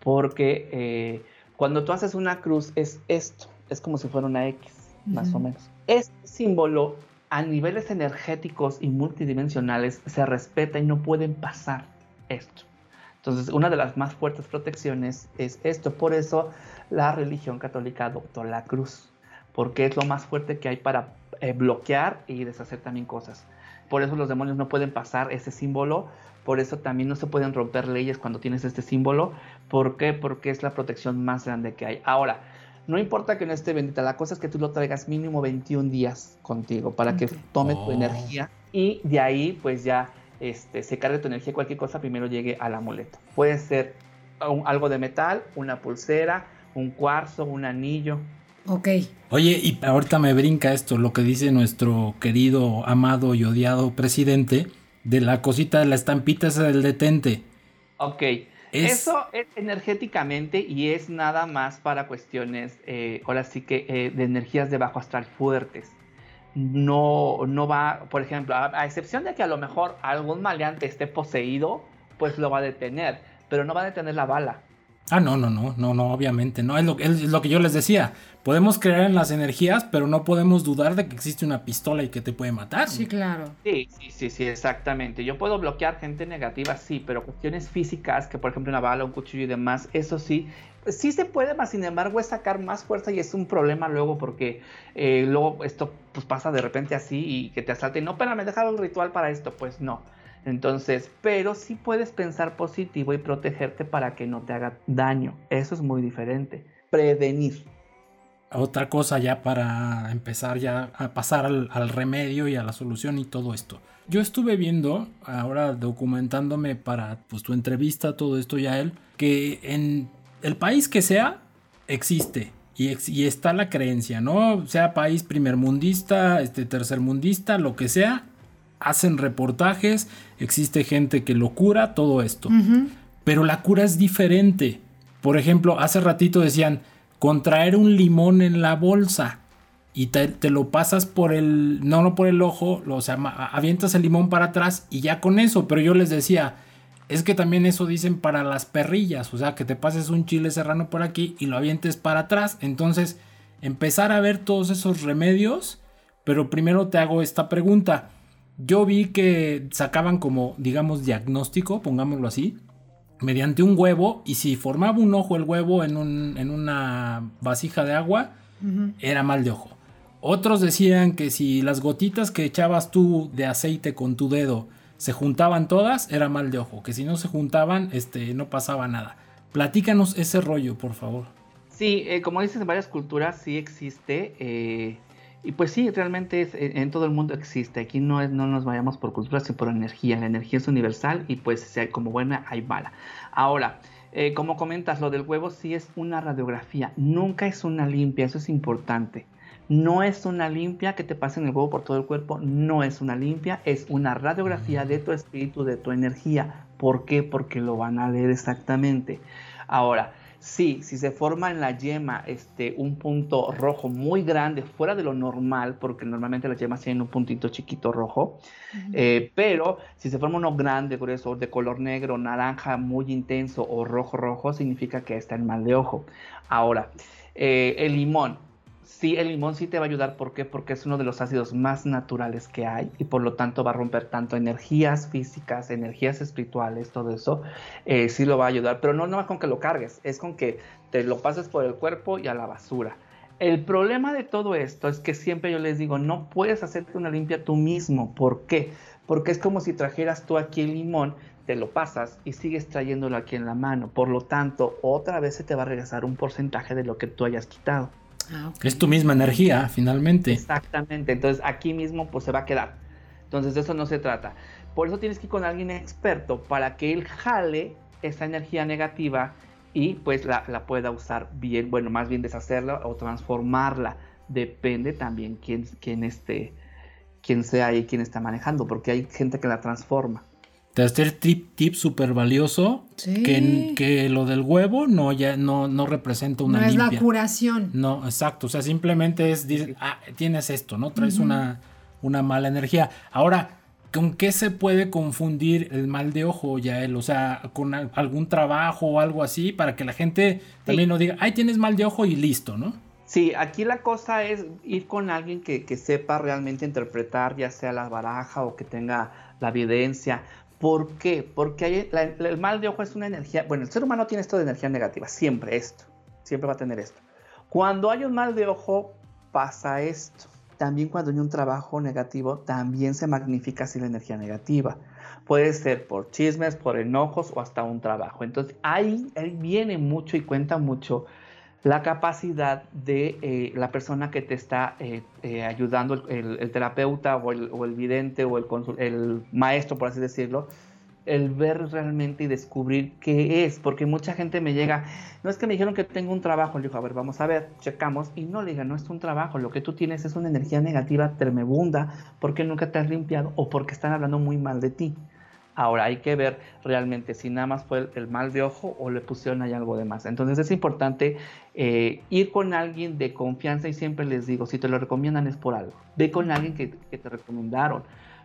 Porque eh, cuando tú haces una cruz es esto, es como si fuera una X, más o menos. Este símbolo a niveles energéticos y multidimensionales se respeta y no pueden pasar esto. Entonces, una de las más fuertes protecciones es esto. Por eso la religión católica adoptó la cruz, porque es lo más fuerte que hay para eh, bloquear y deshacer también cosas. Por eso los demonios no pueden pasar ese símbolo, por eso también no se pueden romper leyes cuando tienes este símbolo. ¿Por qué? Porque es la protección más grande que hay. Ahora, no importa que no esté bendita, la cosa es que tú lo traigas mínimo 21 días contigo para que tome tu oh. energía y de ahí pues ya este, se cargue tu energía, cualquier cosa primero llegue al amuleto. Puede ser algo de metal, una pulsera, un cuarzo, un anillo. Ok. Oye, y ahorita me brinca esto, lo que dice nuestro querido, amado y odiado presidente, de la cosita de la estampita esa del detente. Ok. Eso es energéticamente y es nada más para cuestiones, eh, ahora sí que eh, de energías de bajo astral fuertes no, no va, por ejemplo, a, excepción de que a lo mejor algún maleante esté poseído, pues lo va a detener, pero no va a detener la bala. Ah, no, no, no, no, no, obviamente, no, es lo, es lo que yo les decía, podemos creer en las energías, pero no podemos dudar de que existe una pistola y que te puede matar. Sí, claro. Sí, sí, sí, sí, exactamente. Yo puedo bloquear gente negativa, sí, pero cuestiones físicas, que por ejemplo una bala, un cuchillo y demás, eso sí, sí se puede, más sin embargo es sacar más fuerza y es un problema luego porque eh, luego esto pues pasa de repente así y que te asalte. No, pero me he dejado un ritual para esto, pues no. Entonces, pero sí puedes pensar positivo y protegerte para que no te haga daño. Eso es muy diferente. prevenir. Otra cosa ya para empezar ya a pasar al, remedio y a la solución y todo esto. Yo estuve viendo, ahora documentándome para pues, tu entrevista, todo esto ya él, que en el país que sea, existe. Y, y, está la creencia, ¿no? Sea país primermundista, este tercermundista, lo que sea, hacen reportajes, existe gente que lo cura, todo esto. Pero la cura es diferente. Por ejemplo, hace ratito decían, contraer un limón en la bolsa y te, lo pasas por el, no, no por el ojo, o sea, avientas el limón para atrás y ya con eso, pero yo les decía, es que también eso dicen para las perrillas, o sea, que te pases un chile serrano por aquí y lo avientes para atrás, entonces empezar a ver todos esos remedios, pero primero te hago esta pregunta, yo vi que sacaban como, digamos, diagnóstico, pongámoslo así, mediante un huevo y si formaba un ojo el huevo en, un, en una vasija de agua, era mal de ojo. Otros decían que si las gotitas que echabas tú de aceite con tu dedo se juntaban todas, era mal de ojo. Que si no se juntaban, este, no pasaba nada. Platícanos ese rollo, por favor. Sí, eh, como dices, en varias culturas sí existe. Eh, y pues sí, realmente en, todo el mundo existe. Aquí no, es, no nos vayamos por cultura, sino por energía. La energía es universal y pues como buena hay mala. Ahora, eh, como comentas, lo del huevo sí es una radiografía. Nunca es una limpia, eso es importante. No es una limpia que te pasen el huevo por todo el cuerpo, no es una limpia, es una radiografía de tu espíritu, de tu energía. ¿Por qué? Porque lo van a leer exactamente. Ahora, sí, si se forma en la yema este, un punto rojo muy grande, fuera de lo normal, porque normalmente las yemas tienen un puntito chiquito rojo, eh, pero si se forma uno grande, grueso, de color negro, naranja, muy intenso o rojo rojo, significa que está en mal de ojo. Ahora, eh, el limón, Sí, el limón sí te va a ayudar. ¿Por qué? Porque es uno de los ácidos más naturales que hay y por lo tanto va a romper tanto energías físicas, energías espirituales, todo eso. Eh, sí lo va a ayudar, pero no más con que lo cargues, es con que te lo pases por el cuerpo y a la basura. El problema de todo esto es que siempre yo les digo, no puedes hacerte una limpia tú mismo. ¿Por qué? Porque es como si trajeras tú aquí el limón, te lo pasas y sigues trayéndolo aquí en la mano. Por lo tanto, otra vez se te va a regresar un porcentaje de lo que tú hayas quitado. Ah, es tu misma energía, finalmente. Exactamente, entonces aquí mismo pues se va a quedar. Entonces de eso no se trata. Por eso tienes que ir con alguien experto para que él jale esa energía negativa y pues la, pueda usar bien, bueno, más bien deshacerla o transformarla. Depende también quién, quién, esté, quién sea y quién está manejando, porque hay gente que la transforma. Tercer tip, tip súper valioso, que, que, lo del huevo no, ya, no, no representa una No es la curación. No, exacto. O sea, simplemente es, ah, tienes esto, ¿no? Traes una, una mala energía. Ahora, ¿con qué se puede confundir el mal de ojo, Yael? O sea, con algún trabajo o algo así, para que la gente también no diga, ay, tienes mal de ojo y listo, ¿no? Sí, aquí la cosa es ir con alguien que, que sepa realmente interpretar, ya sea la baraja o que tenga la evidencia ¿Por qué? Porque el mal de ojo es una energía, bueno, el ser humano tiene esto de energía negativa, siempre esto, siempre va a tener esto. Cuando hay un mal de ojo, pasa esto. También cuando hay un trabajo negativo, también se magnifica así la energía negativa. Puede ser por chismes, por enojos o hasta un trabajo. Entonces ahí, viene mucho y cuenta mucho la capacidad de eh, la persona que te está eh, eh, ayudando, el, terapeuta o el, vidente o el, el, maestro, por así decirlo, el ver realmente y descubrir qué es, porque mucha gente me llega, no es que me dijeron que tengo un trabajo, le digo, a ver, vamos a ver, checamos, y no le diga, no es un trabajo, lo que tú tienes es una energía negativa tremebunda, porque nunca te has limpiado o porque están hablando muy mal de ti. Ahora hay que ver realmente si nada más fue el, mal de ojo o le pusieron ahí algo de más. Entonces es importante eh, ir con alguien de confianza y siempre les digo, si te lo recomiendan es por algo. Ve con alguien que, te recomendaron,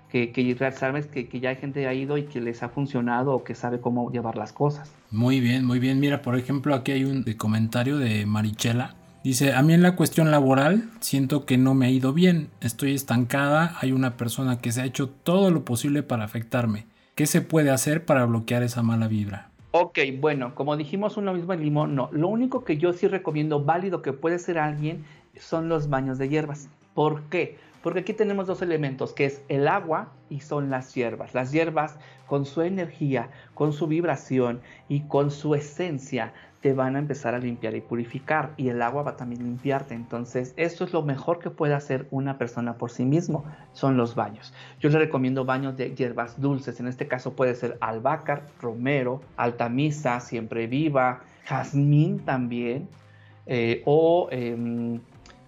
que, que sabes que, que, ya hay gente que ha ido y que les ha funcionado o que sabe cómo llevar las cosas. Muy bien, muy bien. Mira, por ejemplo, aquí hay un comentario de Marichela. Dice, a mí en la cuestión laboral siento que no me ha ido bien, estoy estancada, hay una persona que se ha hecho todo lo posible para afectarme ¿Qué se puede hacer para bloquear esa mala vibra? Ok, bueno, como dijimos uno mismo en limón, no. Lo único que yo sí recomiendo válido que puede ser alguien son los baños de hierbas. ¿Por qué? Porque aquí tenemos dos elementos, que es el agua y son las hierbas. Las hierbas con su energía, con su vibración y con su esencia te van a empezar a limpiar y purificar y el agua va también a limpiarte. Entonces, esto es lo mejor que puede hacer una persona por sí mismo, son los baños. Yo le recomiendo baños de hierbas dulces, en este caso puede ser albahaca, romero, altamisa, siempre viva, jazmín también, eh, o em,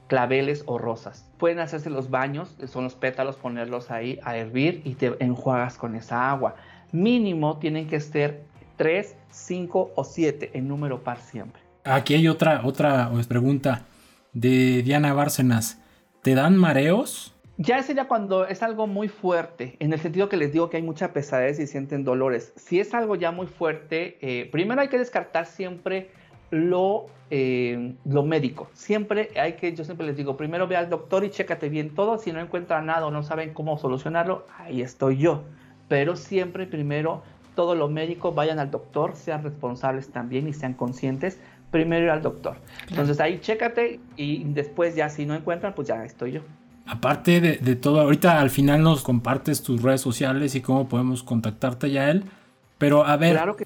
claveles o rosas. Pueden hacerse los baños, son los pétalos, ponerlos ahí a hervir y te enjuagas con esa agua. Mínimo tienen que ser 3, 5 o 7 en número par siempre. Aquí hay otra, otra pregunta de Diana Bárcenas. ¿Te dan mareos? Ya sería cuando es algo muy fuerte, en el sentido que les digo que hay mucha pesadez y sienten dolores. Si es algo ya muy fuerte, eh, primero hay que descartar siempre lo, eh, lo médico. Siempre hay que, yo siempre les digo, primero ve al doctor y chécate bien todo. Si no encuentra nada o no saben cómo solucionarlo, ahí estoy yo. Pero siempre primero todo lo médico, vayan al doctor, sean responsables también y sean conscientes. Primero ir al doctor. Entonces ahí chécate y después ya si no encuentran, pues ya estoy yo. Aparte de, todo, ahorita al final nos compartes tus redes sociales y cómo podemos contactarte ya él. Pero a ver, claro que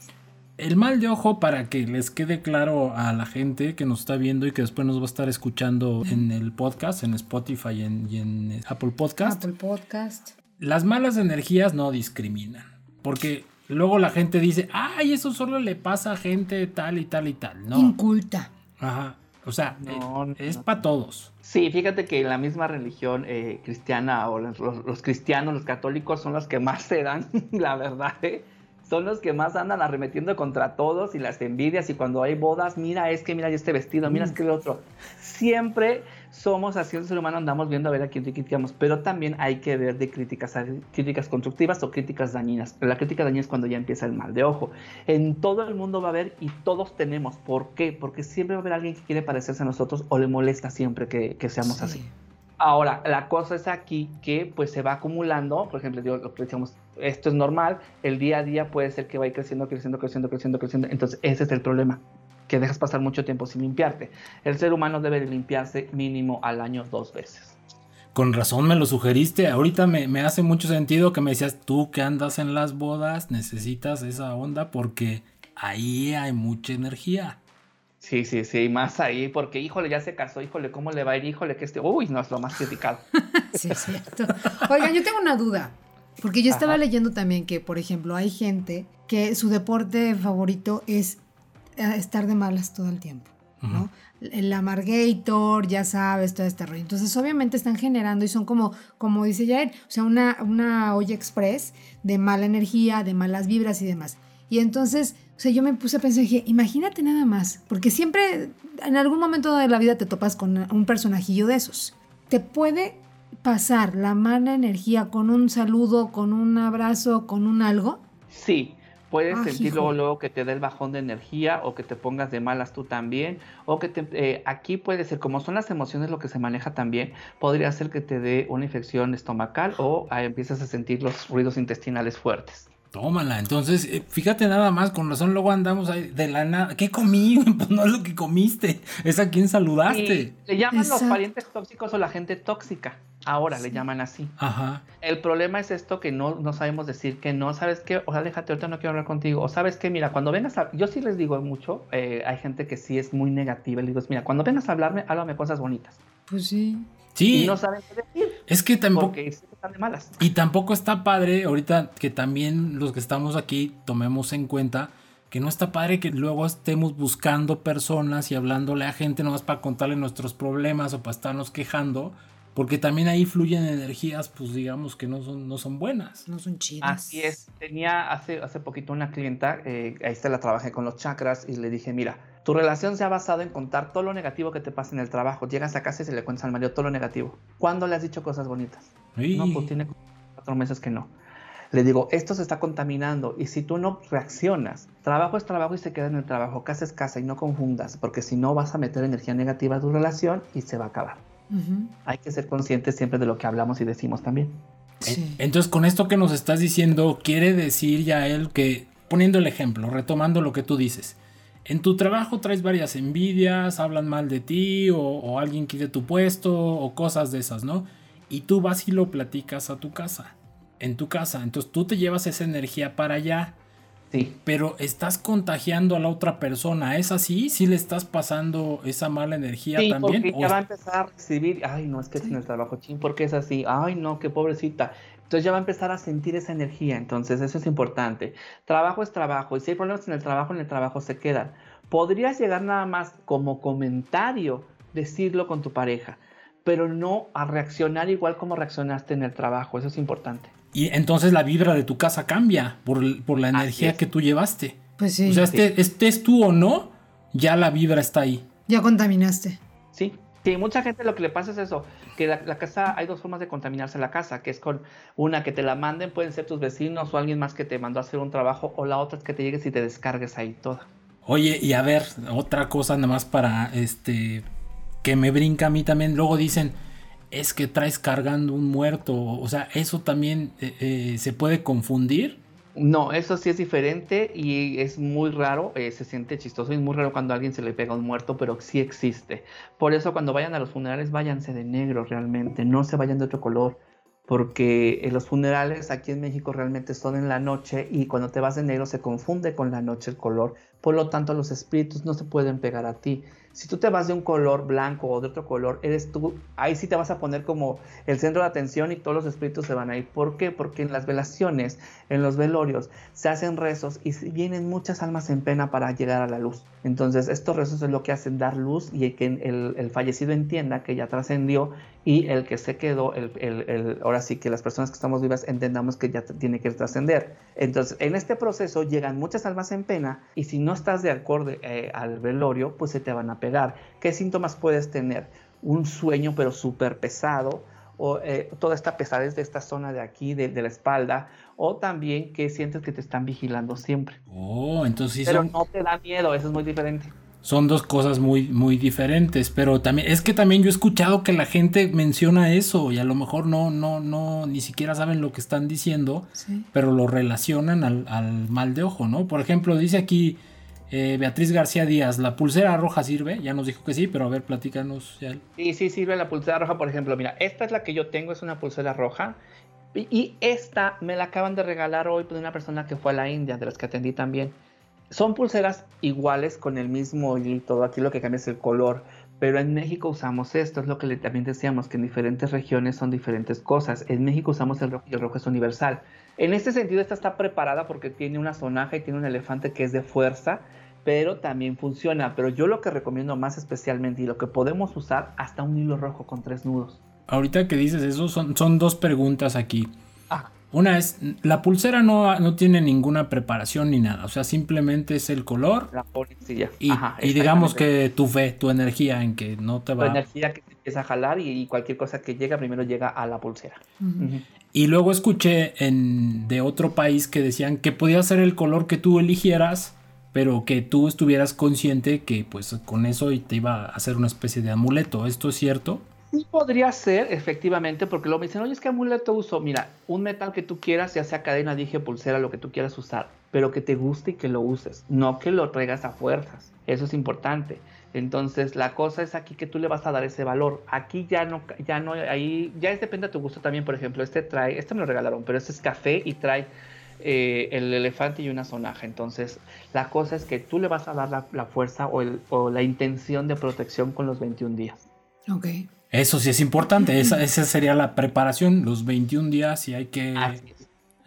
el mal de ojo para que les quede claro a la gente que nos está viendo y que después nos va a estar escuchando en el podcast, en Spotify y en, y en Apple Podcast. Apple Podcast. Las malas energías no discriminan. Porque Luego la gente dice, ay, eso solo le pasa a gente tal y tal y tal. No. Inculta. Ajá. O sea, eh, es para todos. Sí, fíjate que la misma religión eh, cristiana o los, cristianos, los católicos son los que más se dan, la verdad. ¿eh? Son los que más andan arremetiendo contra todos y las envidias y cuando hay bodas, mira, es que mira este vestido, mira, es que el otro. Siempre somos así, el ser humano andamos viendo a ver a quién criticamos, pero también hay que ver de críticas, críticas constructivas o críticas dañinas. La crítica dañina es cuando ya empieza el mal de ojo. En todo el mundo va a haber y todos tenemos. ¿Por qué? Porque siempre va a haber alguien que quiere parecerse a nosotros o le molesta siempre que, seamos así. Ahora, la cosa es aquí que pues se va acumulando, por ejemplo, lo que decíamos, esto es normal, el día a día puede ser que vaya creciendo, creciendo, creciendo, creciendo, creciendo, entonces ese es el problema que dejas pasar mucho tiempo sin limpiarte. El ser humano debe limpiarse mínimo al año dos veces. Con razón me lo sugeriste. Ahorita me, me, hace mucho sentido que me decías tú que andas en las bodas, necesitas esa onda porque ahí hay mucha energía. Sí, sí, sí, más ahí, porque híjole, ya se casó, híjole, ¿cómo le va a ir? Híjole, que este, uy, no es lo más criticado. sí, es cierto. Oigan, yo tengo una duda, porque yo estaba leyendo también que, por ejemplo, hay gente que su deporte favorito es estar de malas todo el tiempo, ¿no? El amargator, ya sabes, todo este rollo. Entonces, obviamente están generando y son como, como dice Jair, o sea, una, una olla express de mala energía, de malas vibras y demás. Y entonces, o sea, yo me puse a pensar, dije, imagínate nada más, porque siempre en algún momento de la vida te topas con un personajillo de esos. Te puede pasar la mala energía con un saludo, con un abrazo, con un algo. Sí, Puedes sentir luego, que te dé el bajón de energía o que te pongas de malas tú también. O que te, eh, aquí puede ser, como son las emociones lo que se maneja también, podría ser que te dé una infección estomacal o ah, empiezas a sentir los ruidos intestinales fuertes. Tómala, entonces, eh, fíjate nada más, con razón luego andamos ahí de la nada. ¿Qué comí? Pues no es lo que comiste, es a quien saludaste. le llaman los parientes tóxicos o la gente tóxica. Ahora le llaman así. Ajá. El problema es esto que no, no sabemos decir que no, ¿sabes qué? O sea, déjate, ahorita no quiero hablar contigo. O sabes qué, mira, cuando vengas a... Yo sí les digo mucho, eh, hay gente que sí es muy negativa. Le digo, mira, cuando vengas a hablarme, háblame cosas bonitas. Pues sí. Sí. Y no saben qué decir. Es que tampoco... Están de malas. Y tampoco está padre, ahorita que también los que estamos aquí tomemos en cuenta que no está padre que luego estemos buscando personas y hablándole a gente nomás para contarle nuestros problemas o para estarnos quejando porque también ahí fluyen energías, pues digamos que no son, no son buenas. No son chidas. Así es. Tenía hace, hace poquito una clienta, eh, ahí está la trabajé con los chakras y le dije, mira, tu relación se ha basado en contar todo lo negativo que te pasa en el trabajo. Llegas a casa y se le cuentas al marido todo lo negativo. ¿Cuándo le has dicho cosas bonitas? No, pues tiene cuatro meses que no. Le digo, esto se está contaminando y si tú no reaccionas, trabajo es trabajo y se queda en el trabajo, casa es casa y no confundas, porque si no vas a meter energía negativa a tu relación y se va a acabar. Hay que ser conscientes siempre de lo que hablamos y decimos también. Entonces, con esto que nos estás diciendo, quiere decir ya él que, poniendo el ejemplo, retomando lo que tú dices, en tu trabajo traes varias envidias, hablan mal de ti o, o alguien quiere tu puesto o cosas de esas, ¿no? Y tú vas y lo platicas a tu casa, en tu casa. Entonces tú te llevas esa energía para allá Sí. Pero estás contagiando a la otra persona, ¿es así? ¿Sí le estás pasando esa mala energía sí, también? Porque ya va a empezar a recibir, ay, no, es que sí. en el trabajo, chin, porque es así, ay, no, qué pobrecita. Entonces ya va a empezar a sentir esa energía, entonces eso es importante. Trabajo es trabajo, y si hay problemas en el trabajo, en el trabajo se quedan. Podrías llegar nada más como comentario, decirlo con tu pareja, pero no a reaccionar igual como reaccionaste en el trabajo, eso es importante. Y entonces la vibra de tu casa cambia por, por la energía que tú llevaste. Pues sí. O sea, sí. estés este tú o no, ya la vibra está ahí. Ya contaminaste. Sí, Sí, mucha gente lo que le pasa es eso, que la, la, casa, hay dos formas de contaminarse la casa, que es con una que te la manden, pueden ser tus vecinos o alguien más que te mandó a hacer un trabajo, o la otra es que te llegues y te descargues ahí toda. Oye, y a ver, otra cosa nada más para este que me brinca a mí también, luego dicen, es que traes cargando un muerto, o sea, eso también eh, eh, se puede confundir. No, eso sí es diferente y es muy raro, eh, se siente chistoso y es muy raro cuando a alguien se le pega un muerto, pero sí existe. Por eso cuando vayan a los funerales váyanse de negro realmente, no se vayan de otro color, porque eh, los funerales aquí en México realmente son en la noche y cuando te vas de negro se confunde con la noche el color, por lo tanto los espíritus no se pueden pegar a ti. Si tú te vas de un color blanco o de otro color, eres tú, ahí sí te vas a poner como el centro de atención y todos los espíritus se van a ir. ¿Por qué? Porque en las velaciones, en los velorios, se hacen rezos y vienen muchas almas en pena para llegar a la luz. Entonces, estos rezos es lo que hacen dar luz y que el, el fallecido entienda que ya trascendió y el que se quedó, el, el, ahora sí que las personas que estamos vivas entendamos que ya tiene que trascender. Entonces, en este proceso llegan muchas almas en pena y si no estás de acuerdo eh, al velorio, pues se te van a pegar. ¿Qué síntomas puedes tener? Un sueño pero súper pesado, o eh, toda esta pesadez de esta zona de aquí, de, de, la espalda, o también que sientes que te están vigilando siempre. Oh, entonces Pero son, no te da miedo, eso es muy diferente. Son dos cosas muy, muy diferentes. Pero también, es que también yo he escuchado que la gente menciona eso y a lo mejor no, no, no, ni siquiera saben lo que están diciendo, Sí. pero lo relacionan al, al mal de ojo, ¿no? Por ejemplo, dice aquí eh, Beatriz García Díaz, ¿la pulsera roja sirve? Ya nos dijo que sí, pero a ver, platícanos. Ya. Sí, sí sirve la pulsera roja, por ejemplo. Mira, esta es la que yo tengo, es una pulsera roja. Y, y esta me la acaban de regalar hoy de una persona que fue a la India, de las que atendí también. Son pulseras iguales con el mismo hilo y todo. Aquí lo que cambia es el color. Pero en México usamos esto, es lo que le, también decíamos, que en diferentes regiones son diferentes cosas. En México usamos el rojo y el rojo es universal. En este sentido, esta está preparada porque tiene una sonaja y tiene un elefante que es de fuerza, pero también funciona. Pero yo lo que recomiendo más especialmente y lo que podemos usar, hasta un hilo rojo con tres nudos. Ahorita que dices eso, son, son dos preguntas aquí. Ajá. Una es, la pulsera no, no tiene ninguna preparación ni nada, o sea, simplemente es el color La policía. y, Ajá, y digamos que tu fe, tu energía en que no te Tu va... energía que se empieza a jalar y, y cualquier cosa que llega primero llega a la pulsera. Y luego escuché en, de otro país que decían que podía ser el color que tú eligieras, pero que tú estuvieras consciente que pues con eso te iba a hacer una especie de amuleto. ¿Esto es cierto? Sí podría ser, efectivamente, porque luego me dicen, oye, es que amuleto uso, mira, un metal que tú quieras, ya sea cadena, dije, pulsera, lo que tú quieras usar, pero que te guste y que lo uses, no que lo traigas a fuerzas, eso es importante. Entonces, la cosa es aquí que tú le vas a dar ese valor. Aquí ya no, ya no, ahí, ya es depende de tu gusto también, por ejemplo, este trae, este me lo regalaron, pero este es café y trae eh, el elefante y una sonaja. Entonces, la cosa es que tú le vas a dar la, la fuerza o, el, o la intención de protección con los 21 días. Ok. Eso sí es importante, esa, esa sería la preparación, los 21 días y hay que...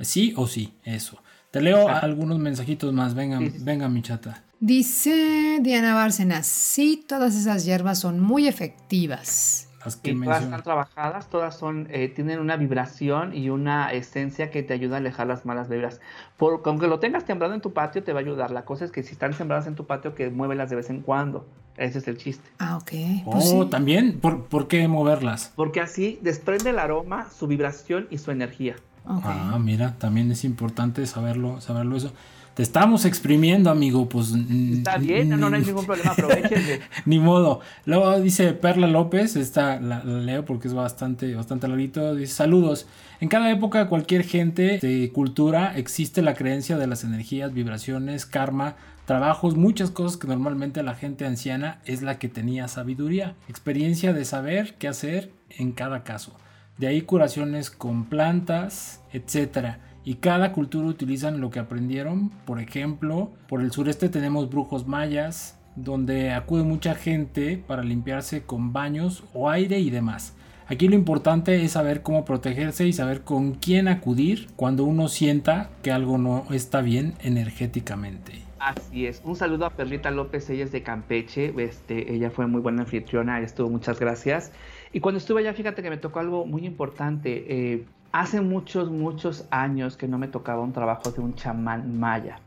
Sí o sí, eso. Te leo Exacto. algunos mensajitos más, venga, sí. venga mi chata. Dice Diana Bárcenas, sí, todas esas hierbas son muy efectivas. Las que Y todas están trabajadas, todas son, eh, tienen una vibración y una esencia que te ayuda a alejar las malas vibras. Por, aunque lo tengas sembrado en tu patio, te va a ayudar. La cosa es que si están sembradas en tu patio, que muévelas de vez en cuando. Ese es el chiste. Ah, ok. Oh, Pues sí. también, ¿Por, por qué moverlas? Porque así desprende el aroma, su vibración y su energía. Ah, mira, también es importante saberlo, saberlo eso. Te estamos exprimiendo, amigo, pues... Está bien, no, no, hay ni- ningún problema, aprovechenle. Ni modo. Luego dice Perla López, esta la, la leo porque es bastante, bastante larguito. Dice: Saludos. En cada época, cualquier gente de cultura existe la creencia de las energías, vibraciones, karma, trabajos, muchas cosas que normalmente la gente anciana es la que tenía sabiduría, experiencia de saber qué hacer en cada caso. De ahí curaciones con plantas, etcétera. Y cada cultura utilizan lo que aprendieron. Por ejemplo, por el sureste tenemos brujos mayas, donde acude mucha gente para limpiarse con baños o aire y demás. Aquí lo importante es saber cómo protegerse y saber con quién acudir cuando uno sienta que algo no está bien energéticamente. Así es. Un saludo a Perlita López, ella es de Campeche. Este, ella fue muy buena anfitriona, estuvo muchas gracias. Y cuando estuve allá, fíjate que me tocó algo muy importante. Eh, Hace muchos, muchos años que no me tocaba un trabajo de un chamán maya.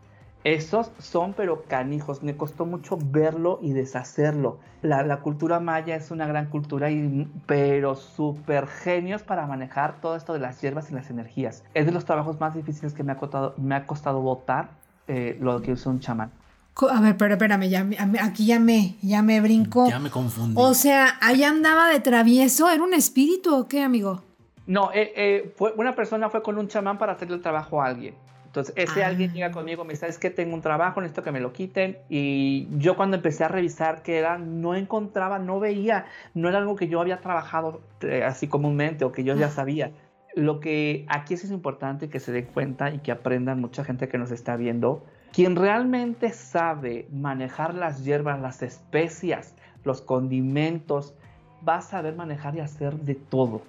Esos son pero canijos, me costó mucho verlo y deshacerlo. La, cultura maya es una gran cultura, y, pero súper genios para manejar todo esto de las hierbas y las energías. Es de los trabajos más difíciles que me ha costado, me ha costado votar eh, lo que usa un chamán. A ver, pero espérame, ya, aquí ya me, ya me brincó. Ya me confundí. O sea, ahí andaba de travieso, ¿era un espíritu o qué, amigo? No, eh, eh, fue, una persona fue con un chamán para hacerle el trabajo a alguien. Entonces, ese alguien llega ah. conmigo, me dice, es que tengo un trabajo, necesito que me lo quiten. Y yo cuando empecé a revisar qué era, no encontraba, no veía, no era algo que yo había trabajado eh, así comúnmente o que yo ya ah. sabía. Lo que aquí es importante que se den cuenta y que aprendan mucha gente que nos está viendo. Quien realmente sabe manejar las hierbas, las especias, los condimentos, va a saber manejar y hacer de todo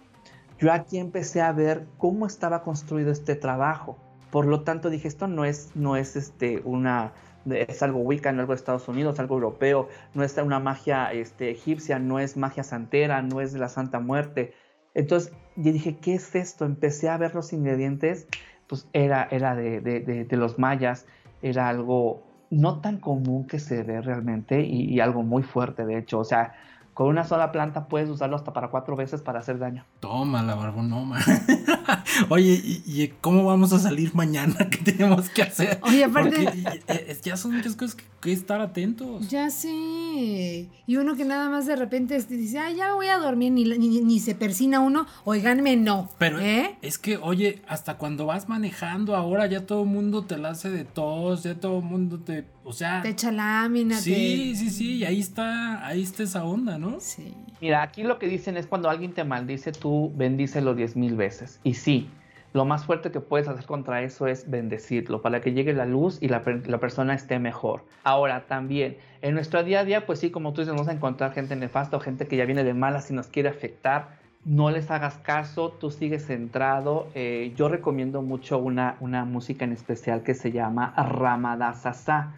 yo aquí empecé a ver cómo estaba construido este trabajo. Por lo tanto dije, esto no es, no es este, una, es algo wicca, no es algo de Estados Unidos, algo europeo, no es una magia este, egipcia, no es magia santera, no es de la Santa Muerte. Entonces yo dije, ¿qué es esto? Empecé a ver los ingredientes, pues era, era de, de, los mayas, era algo no tan común que se ve realmente y, y, algo muy fuerte, de hecho. O sea, con una sola planta puedes usarlo hasta para cuatro veces para hacer daño. Toma la barbonoma. Oye, ¿y, cómo vamos a salir mañana? ¿Qué tenemos que hacer? Oye, aparte. Ya son muchas cosas que, estar atentos. Ya sé. Y uno que nada más de repente dice, ay, ya voy a dormir, ni, ni, se persina uno, oiganme, no. Pero ¿eh? es que, oye, hasta cuando vas manejando ahora ya todo el mundo te la hace de tos, ya todo el mundo te o sea. Te echa lámina. Sí, sí, sí. Y ahí está, ahí está esa onda, ¿no? Sí. Mira, aquí lo que dicen es cuando alguien te maldice, tú bendícelo diez mil veces. Y sí, lo más fuerte que puedes hacer contra eso es bendecirlo, para que llegue la luz y la, persona esté mejor. Ahora, también, en nuestro día a día, pues sí, como tú dices, vamos a encontrar gente nefasta o gente que ya viene de malas y nos quiere afectar. No les hagas caso, tú sigues centrado. Eh, yo recomiendo mucho una, una música en especial que se llama Ramadasasa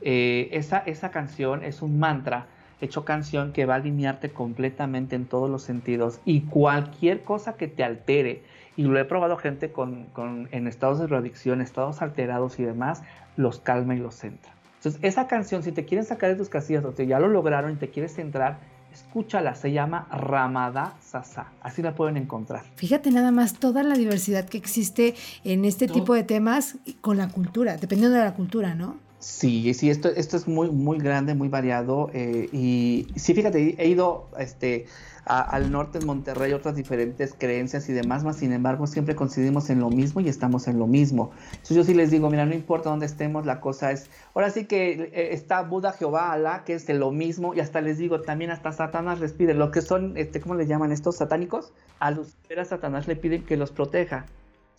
eh, esa, esa canción es un mantra hecho canción que va a alinearte completamente en todos los sentidos y cualquier cosa que te altere, y lo he probado gente con, en estados de drogadicción, estados alterados y demás, los calma y los centra. Entonces, esa canción, si te quieren sacar de tus casillas o te ya lo lograron y te quieres centrar, escúchala, se llama Ramada Sasa, así la pueden encontrar. Fíjate nada más toda la diversidad que existe en este tipo de temas con la cultura, dependiendo de la cultura, ¿no? Sí, sí, esto, esto es muy, muy grande, muy variado. Eh, y sí, fíjate, he ido este, al norte en Monterrey, otras diferentes creencias y demás, más sin embargo, siempre coincidimos en lo mismo y estamos en lo mismo. Entonces yo sí les digo, mira, no importa dónde estemos, la cosa es, ahora sí que eh, está Buda, Jehová, Alá, que es de lo mismo, y hasta les digo, también hasta Satanás les pide, lo que son, este, ¿cómo le llaman estos satánicos? A Lucifer, a Satanás le piden que los proteja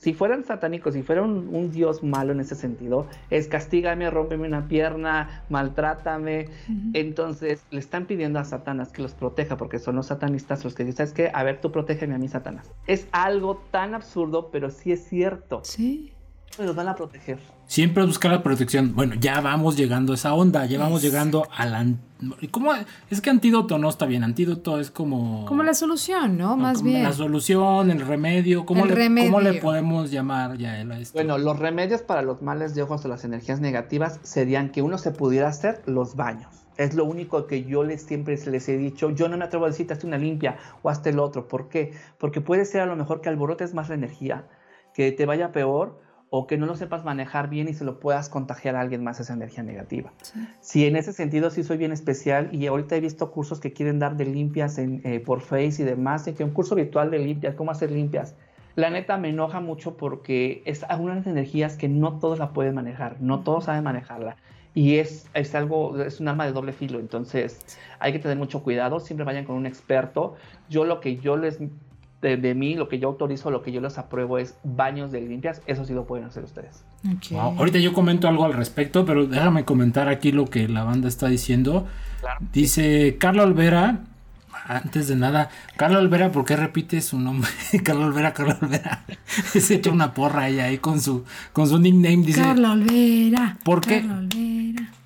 si fueran satánicos, si fuera un, dios malo en ese sentido, es castígame, rómpeme una pierna, maltrátame. Entonces le están pidiendo a Satanás que los proteja, porque son los satanistas los que dicen, ¿sabes qué? A ver, tú protégeme a mí, Satanás. Es algo tan absurdo, pero sí es cierto. Sí. Los van a proteger. Siempre buscar la protección. Bueno, ya vamos llegando a esa onda, ya vamos llegando a la... ¿Cómo? Es que antídoto no está bien, antídoto es como... Como la solución, ¿no? Más bien. La solución, el remedio, ¿cómo, le, ¿cómo le podemos llamar ya a esto? Bueno, los remedios para los males de ojos o las energías negativas serían que uno se pudiera hacer los baños. Es lo único que yo les siempre les he dicho. Yo no me atrevo a decirte hazte una limpia o hazte el otro. ¿Por qué? Porque puede ser a lo mejor que alborotes más la energía, que te vaya peor o que no lo sepas manejar bien y se lo puedas contagiar a alguien más esa energía negativa. Si en ese sentido sí soy bien especial y ahorita he visto cursos que quieren dar de limpias en, eh, por Face y demás, que un curso virtual de limpias, cómo hacer limpias. La neta me enoja mucho porque es algunas energías que no todos la pueden manejar, no todos saben manejarla. Y es, es algo, es un arma de doble filo, entonces hay que tener mucho cuidado, siempre vayan con un experto. Yo lo que yo les de, mí, lo que yo autorizo, lo que yo les apruebo es baños de limpias. Eso sí lo pueden hacer ustedes. Ahorita yo comento algo al respecto, pero déjame comentar aquí lo que la banda está diciendo. Dice Carla Olvera, antes de nada, Carla Olvera, ¿por qué repite su nombre? Carla Olvera, Carla Olvera. Se echa una porra ella ahí con su, con su nickname. Dice, Carla Olvera. ¿Por qué?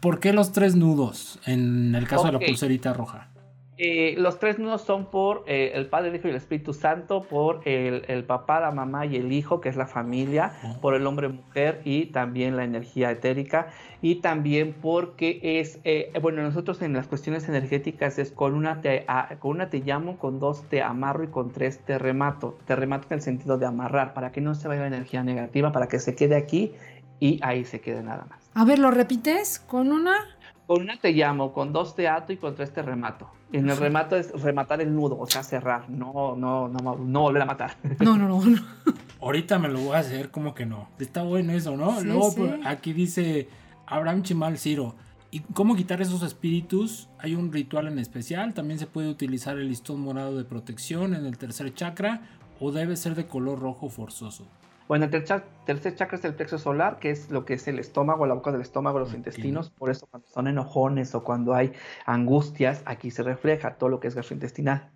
¿Por qué los tres nudos en el caso de la pulserita roja? Eh, los tres nudos son por eh, el Padre, el Hijo y el Espíritu Santo, por el, papá, la mamá y el hijo, que es la familia, por el hombre, mujer y también la energía etérica, y también porque es, eh, bueno, nosotros en las cuestiones energéticas es con una, te, con una te llamo, con dos te amarro y con tres te remato. Te remato en el sentido de amarrar, para que no se vaya la energía negativa, para que se quede aquí y ahí se quede nada más. A ver, ¿lo repites? ¿Con una? Con una te llamo, con dos te ato y con tres te remato. En el remato es rematar el nudo, o sea, cerrar, no, no, no, no volver a matar. No, no, no. Ahorita me lo voy a hacer como que no. Está bueno eso, ¿no? Luego pues, aquí dice Abraham Chimal Ciro. ¿Y cómo quitar esos espíritus? Hay un ritual en especial. También se puede utilizar el listón morado de protección en el tercer chakra o debe ser de color rojo forzoso. Bueno, el tercer, chakra es el plexo solar, que es lo que es el estómago, la boca del estómago, los intestinos. Por eso cuando son enojones o cuando hay angustias, aquí se refleja todo lo que es gastrointestinal.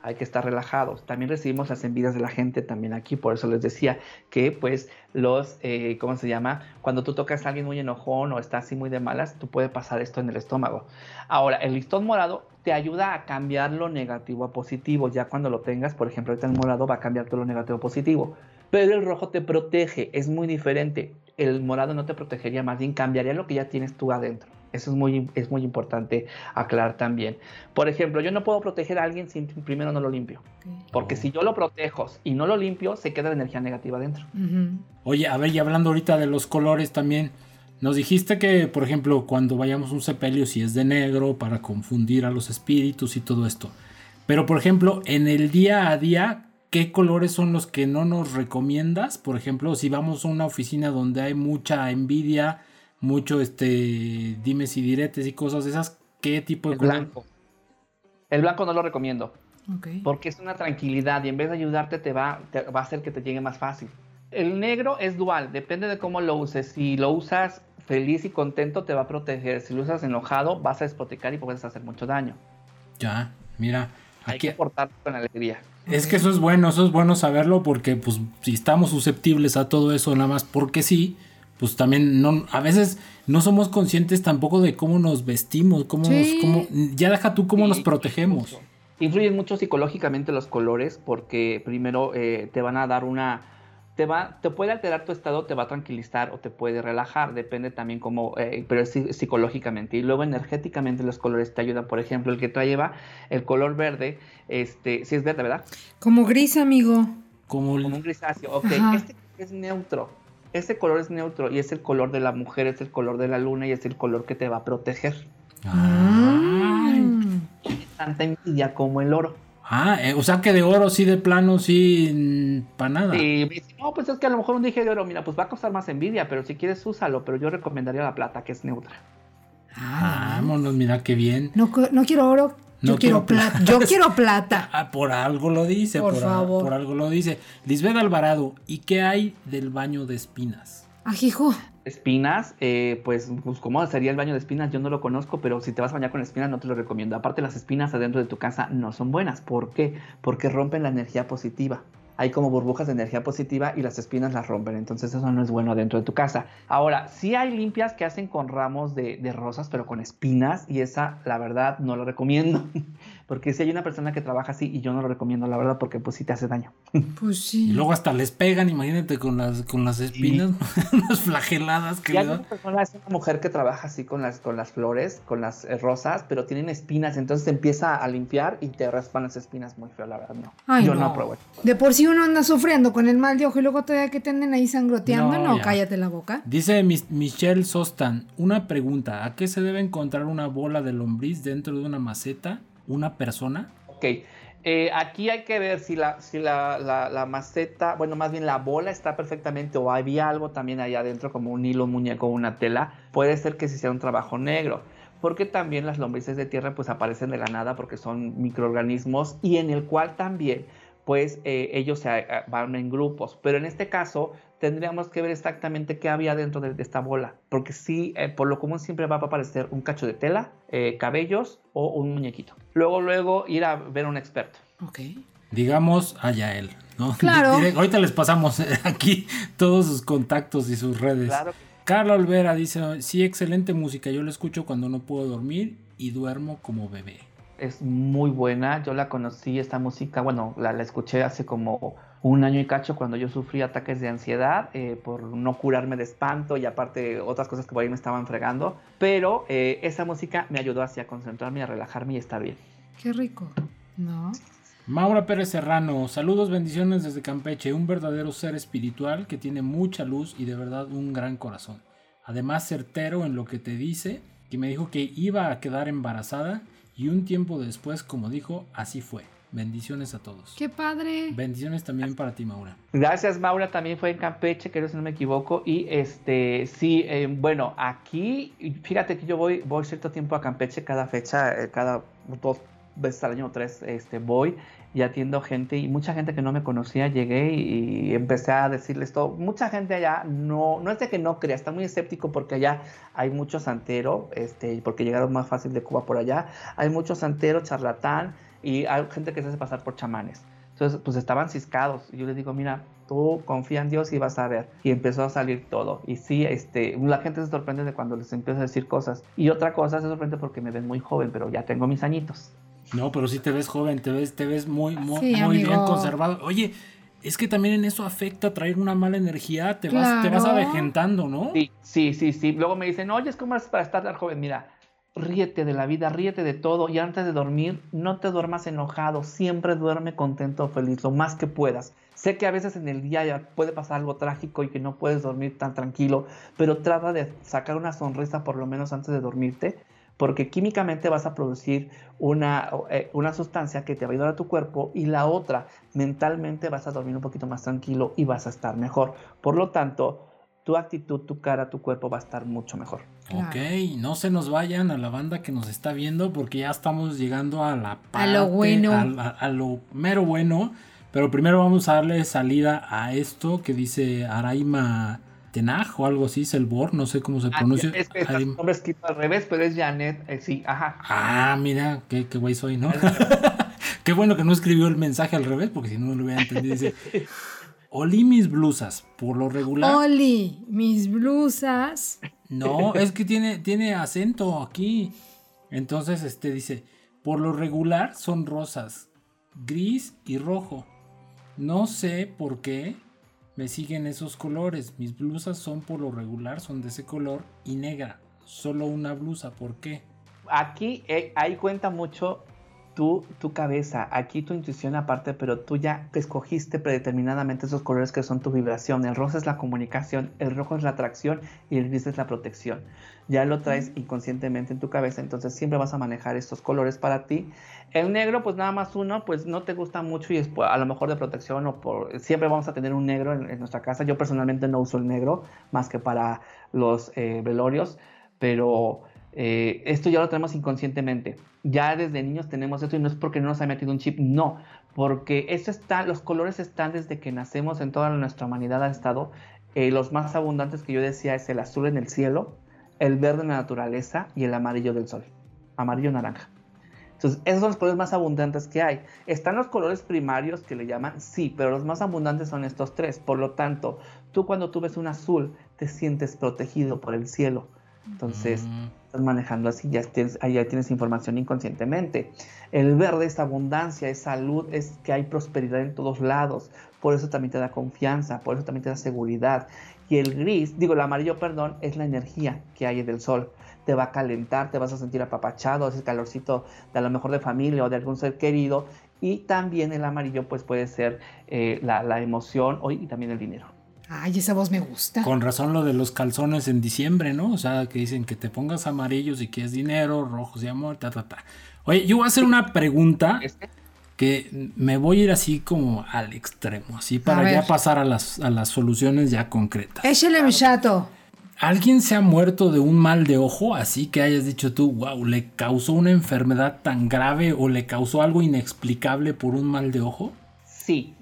Hay que estar relajados. También recibimos las envidias de la gente también aquí. Por eso les decía que pues los, eh, ¿cómo se llama? Cuando tú tocas a alguien muy enojón o está así muy de malas, tú puedes pasar esto en el estómago. Ahora, el listón morado te ayuda a cambiar lo negativo a positivo. Ya cuando lo tengas, por ejemplo, ahorita el morado va a cambiar todo lo negativo a positivo pero el rojo te protege, es muy diferente. El morado no te protegería, más bien cambiaría lo que ya tienes tú adentro. Eso es muy, es muy importante aclarar también. Por ejemplo, yo no puedo proteger a alguien si primero no lo limpio. Porque si yo lo protejo y no lo limpio, se queda la energía negativa adentro. Oye, a ver, y hablando ahorita de los colores también, nos dijiste que, por ejemplo, cuando vayamos a un sepelio, si es de negro, para confundir a los espíritus y todo esto. Pero, por ejemplo, en el día a día, qué colores son los que no nos recomiendas. Por ejemplo, si vamos a una oficina donde hay mucha envidia, mucho este dimes y diretes y cosas de esas, ¿qué tipo de El blanco. El blanco no lo recomiendo. Porque es una tranquilidad y en vez de ayudarte te va, va a hacer que te llegue más fácil. El negro es dual, depende de cómo lo uses. Si lo usas feliz y contento, te va a proteger. Si lo usas enojado, vas a despoticar y puedes hacer mucho daño. Ya, mira. Hay que portar con alegría. Es que eso es bueno, eso es bueno saberlo porque pues si estamos susceptibles a todo eso nada más porque sí, pues también no, a veces no somos conscientes tampoco de cómo nos vestimos, cómo, nos, cómo ya deja tú cómo nos protegemos. Influyen mucho psicológicamente los colores porque primero eh, te van a dar una te, va, te puede alterar tu estado, te va a tranquilizar o te puede relajar, depende también cómo, eh, pero es psicológicamente. Y luego energéticamente los colores te ayudan. Por ejemplo, el que trae el color verde, este, si es verde, ¿verdad? Como gris, amigo. Como, un grisáceo, ok. Este es neutro. Este color es neutro y es el color de la mujer, es el color de la luna y es el color que te va a proteger. Ah. Tanta envidia como el oro. Ah, eh, o sea que de oro sí, de plano sí, para nada. Sí, no, pues es que a lo mejor un dije de oro, mira, pues va a costar más envidia, pero si quieres úsalo, pero yo recomendaría la plata, que es neutra. Ah, vámonos, mira qué bien. No, no quiero oro, yo quiero plata. Yo quiero plata. Ah, por algo lo dice, por, favor. por algo lo dice. Lisbeth Alvarado, ¿y qué hay del baño de espinas? Ajijo. Espinas, eh, pues, pues, ¿cómo sería el baño de espinas? Yo no lo conozco, pero si te vas a bañar con espinas no te lo recomiendo. Aparte, las espinas adentro de tu casa no son buenas. ¿Por qué? Porque rompen la energía positiva hay como burbujas de energía positiva y las espinas las rompen. Entonces eso no es bueno dentro de tu casa. Ahora, sí hay limpias que hacen con ramos de, de rosas, pero con espinas y esa, la verdad, no lo recomiendo. Porque si hay una persona que trabaja así y yo no lo recomiendo, la verdad, porque pues sí te hace daño. Pues sí. Y luego hasta les pegan, imagínate con las, con las espinas, las flageladas que y hay una persona, es una mujer que trabaja así con las, con las flores, con las eh, rosas, pero tienen espinas, entonces empieza a limpiar y te raspan las espinas muy feo, la verdad, no. yo no, apruebo. De por sí uno anda sufriendo con el mal de ojo y luego todavía que te anden ahí sangroteando, no, cállate la boca. Dice Michelle Sostan, una pregunta, ¿a qué se debe encontrar una bola de lombriz dentro de una maceta? Una persona? Ok. Eh, aquí hay que ver si, la, si la, maceta, bueno, más bien la bola está perfectamente o había algo también ahí adentro como un hilo, un muñeco, una tela. Puede ser que si sea un trabajo negro, porque también las lombrices de tierra pues aparecen de la nada porque son microorganismos y en el cual también pues eh, ellos se, van en grupos. Pero en este caso tendríamos que ver exactamente qué había dentro de, esta bola, porque sí, eh, por lo común siempre va a aparecer un cacho de tela, eh, cabellos o un muñequito. Luego, luego ir a ver a un experto. Ok. Digamos a Yael, ¿no? Claro. Ahorita les pasamos aquí todos sus contactos y sus redes. Claro. Carla Olvera dice, sí, excelente música, yo la escucho cuando no puedo dormir y duermo como bebé es muy buena. Yo la conocí, esta música, bueno, la, escuché hace como un año y cacho cuando yo sufrí ataques de ansiedad eh, por no curarme de espanto y aparte otras cosas que por ahí me estaban fregando. Pero eh, esa música me ayudó así a concentrarme, a relajarme y estar bien. Qué rico, ¿no? Maura Pérez Serrano, saludos, bendiciones desde Campeche, un verdadero ser espiritual que tiene mucha luz y de verdad un gran corazón. Además certero en lo que te dice, que me dijo que iba a quedar embarazada y un tiempo después, como dijo, así fue. Bendiciones a todos. ¡Qué padre! Bendiciones también para ti, Maura. Gracias, Maura. También fue en Campeche, creo si no me equivoco. Y este, sí, eh, bueno, aquí, fíjate que yo voy, voy cierto tiempo a Campeche cada fecha, eh, cada dos veces al año tres, este, voy y atiendo gente y mucha gente que no me conocía llegué y, empecé a decirles todo. Mucha gente allá no, no es de que no crea, está muy escéptico porque allá hay mucho santero, este, porque llegaron más fácil de Cuba por allá, hay mucho santero, charlatán y hay gente que se hace pasar por chamanes. Entonces, pues estaban ciscados. Y yo les digo, mira, tú confía en Dios y vas a ver. Y empezó a salir todo. Y sí, este, la gente se sorprende de cuando les empiezo a decir cosas. Y otra cosa se sorprende porque me ven muy joven, pero ya tengo mis añitos. No, pero sí te ves joven, te ves, te ves muy, muy, bien conservado. Oye, es que también en eso afecta traer una mala energía, te vas, te vas avejentando, ¿no? Sí, sí, sí, sí. Luego me dicen, oye, es como es para estar tan joven. Mira, ríete de la vida, ríete de todo y antes de dormir no te duermas enojado, siempre duerme contento o feliz, lo más que puedas. Sé que a veces en el día puede pasar algo trágico y que no puedes dormir tan tranquilo, pero trata de sacar una sonrisa por lo menos antes de dormirte porque químicamente vas a producir una, eh, una, sustancia que te va a ayudar a tu cuerpo y la otra, mentalmente vas a dormir un poquito más tranquilo y vas a estar mejor. Por lo tanto, tu actitud, tu cara, tu cuerpo va a estar mucho mejor. Ok, no se nos vayan a la banda que nos está viendo porque ya estamos llegando a la parte, a lo bueno, a lo mero bueno. Pero primero vamos a darle salida a esto que dice Araima Tenaj o algo así, Selbor, no sé cómo se ah, pronuncia. Es que el nombre escrito al revés, pero es Janet, eh, sí, ajá. Ah, mira, qué, qué güey soy, ¿no? qué bueno que no escribió el mensaje al revés, porque si no, no lo hubiera entendido. Dice, Oli mis blusas, por lo regular. Oli, mis blusas. No, es que tiene, tiene acento aquí. Entonces, este dice, por lo regular son rosas, gris y rojo. No sé por qué me siguen esos colores. Mis blusas son por lo regular, son de ese color y negra. Solo una blusa, ¿por qué? Aquí eh, ahí cuenta mucho tu, tu cabeza, aquí tu intuición aparte, pero tú ya te escogiste predeterminadamente esos colores que son tu vibración. El rosa es la comunicación, el rojo es la atracción y el gris es la protección. Ya lo traes inconscientemente en tu cabeza, entonces siempre vas a manejar estos colores para ti el negro, pues nada más uno, pues no te gusta mucho y es a lo mejor de protección o por... Siempre vamos a tener un negro en, nuestra casa. Yo personalmente no uso el negro más que para los eh, velorios, pero eh, esto ya lo tenemos inconscientemente. Ya desde niños tenemos esto y no es porque no nos ha metido un chip, no, porque eso está, los colores están desde que nacemos en toda nuestra humanidad ha estado. Eh, los más abundantes que yo decía es el azul en el cielo, el verde en la naturaleza y el amarillo del sol, amarillo naranja. Entonces, esos son los colores más abundantes que hay. Están los colores primarios que le llaman, sí, pero los más abundantes son estos tres. Por lo tanto, tú cuando tú ves un azul, te sientes protegido por el cielo. Entonces, mm. Estás manejando así, ya tienes, ahí tienes información inconscientemente. El verde es abundancia, es salud, es que hay prosperidad en todos lados. Por eso también te da confianza, por eso también te da seguridad. Y el gris, digo, el amarillo, perdón, es la energía que hay del sol te va a calentar, te vas a sentir apapachado, ese calorcito de a lo mejor de familia o de algún ser querido. Y también el amarillo pues puede ser eh, la, emoción y también el dinero. Ay, esa voz me gusta. Con razón lo de los calzones en diciembre, ¿no? O sea, que dicen que te pongas amarillos y que es dinero, rojos y amor, ta, ta, ta. Oye, yo voy a hacer una pregunta que me voy a ir así como al extremo, así para ya pasar a las, a las soluciones ya concretas. Échale, mi chato. ¿Alguien se ha muerto de un mal de ojo así que hayas dicho tú, wow, le causó una enfermedad tan grave o le causó algo inexplicable por un mal de ojo? Sí,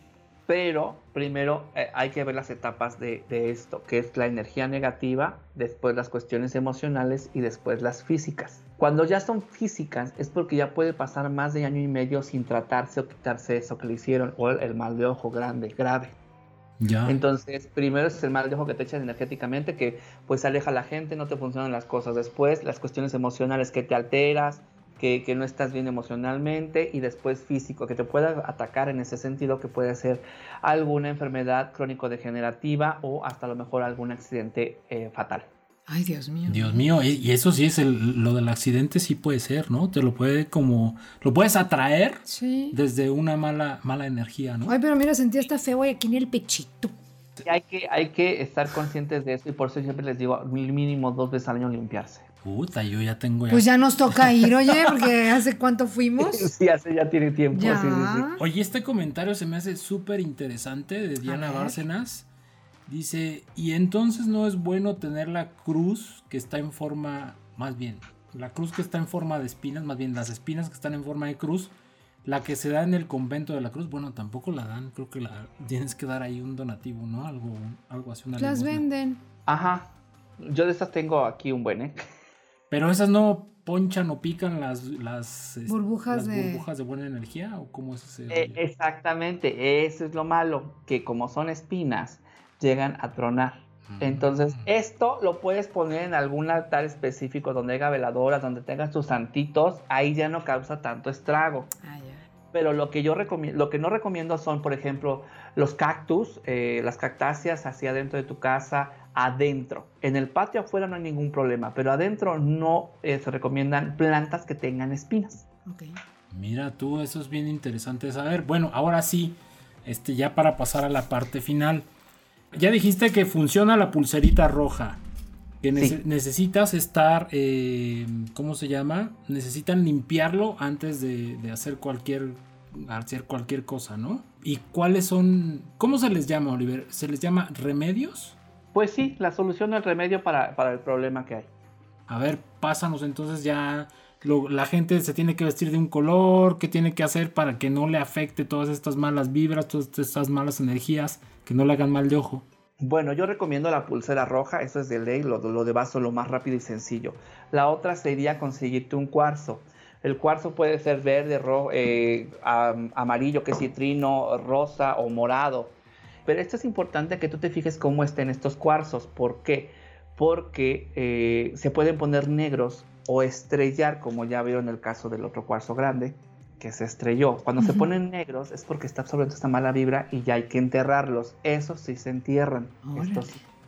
pero primero eh, hay que ver las etapas de, esto, que es la energía negativa, después las cuestiones emocionales y después las físicas. Cuando ya son físicas es porque ya puede pasar más de año y medio sin tratarse o quitarse eso que le hicieron o el, mal de ojo grande, grave. Ya. Entonces, primero es el mal de ojo que te echan energéticamente, que pues aleja a la gente, no te funcionan las cosas. Después, las cuestiones emocionales que te alteras, que, no estás bien emocionalmente y después físico, que te pueda atacar en ese sentido, que puede ser alguna enfermedad crónico-degenerativa o hasta a lo mejor algún accidente eh, fatal. Ay, Dios mío. Dios mío, y eso sí es el, lo del accidente sí puede ser, ¿no? Te lo puede como, lo puedes atraer desde una mala, mala energía, ¿no? Ay, pero mira, sentí esta feo aquí en el pechito. Hay que, hay que estar conscientes de eso y por eso siempre les digo mínimo dos veces al año limpiarse. Puta, yo ya tengo. Pues ya nos toca ir, oye, porque hace cuánto fuimos. sí, hace ya tiene tiempo. Sí, sí, Oye, este comentario se me hace súper interesante de Diana Bárcenas. Dice, y entonces no es bueno tener la cruz que está en forma, más bien, la cruz que está en forma de espinas, más bien las espinas que están en forma de cruz, la que se da en el convento de la cruz, bueno, tampoco la dan, creo que la tienes que dar ahí un donativo, ¿no? Algo, algo así, una Las venden. Ajá, yo de estas tengo aquí un buen, ¿eh? Pero esas no ponchan o pican las, las, este, burbujas, de... burbujas de buena energía o cómo es ese. Eh, exactamente, eso es lo malo, que como son espinas, llegan a tronar. Mm. Entonces, esto lo puedes poner en algún altar específico donde haya veladoras, donde tengas tus santitos, ahí ya no causa tanto estrago. Ah, Pero lo que yo recomiendo, lo que no recomiendo son, por ejemplo, los cactus, eh, las cactáceas hacia adentro de tu casa, adentro. En el patio afuera no hay ningún problema, pero adentro no eh, se recomiendan plantas que tengan espinas. Mira tú, eso es bien interesante saber. Bueno, ahora sí, este, ya para pasar a la parte final. Ya dijiste que funciona la pulserita roja. Que necesitas estar, eh, ¿cómo se llama? Necesitan limpiarlo antes de, de hacer cualquier hacer cualquier cosa, ¿no? ¿Y cuáles son, cómo se les llama, Oliver? ¿Se les llama remedios? Pues sí, la solución el remedio para, el problema que hay. A ver, pásanos entonces ya. la gente se tiene que vestir de un color, ¿qué tiene que hacer para que no le afecte todas estas malas vibras, todas estas malas energías, que no le hagan mal de ojo? Bueno, yo recomiendo la pulsera roja, eso es de ley, lo, lo de vaso lo más rápido y sencillo. La otra sería conseguirte un cuarzo. El cuarzo puede ser verde, rojo, eh, amarillo, que es citrino, rosa o morado. Pero esto es importante que tú te fijes cómo estén estos cuarzos. ¿Por qué? Porque eh, se pueden poner negros o estrellar, como ya vieron en el caso del otro cuarzo grande, que se estrelló. Cuando se ponen negros es porque está absorbiendo esta mala vibra y ya hay que enterrarlos. Esos sí se entierran.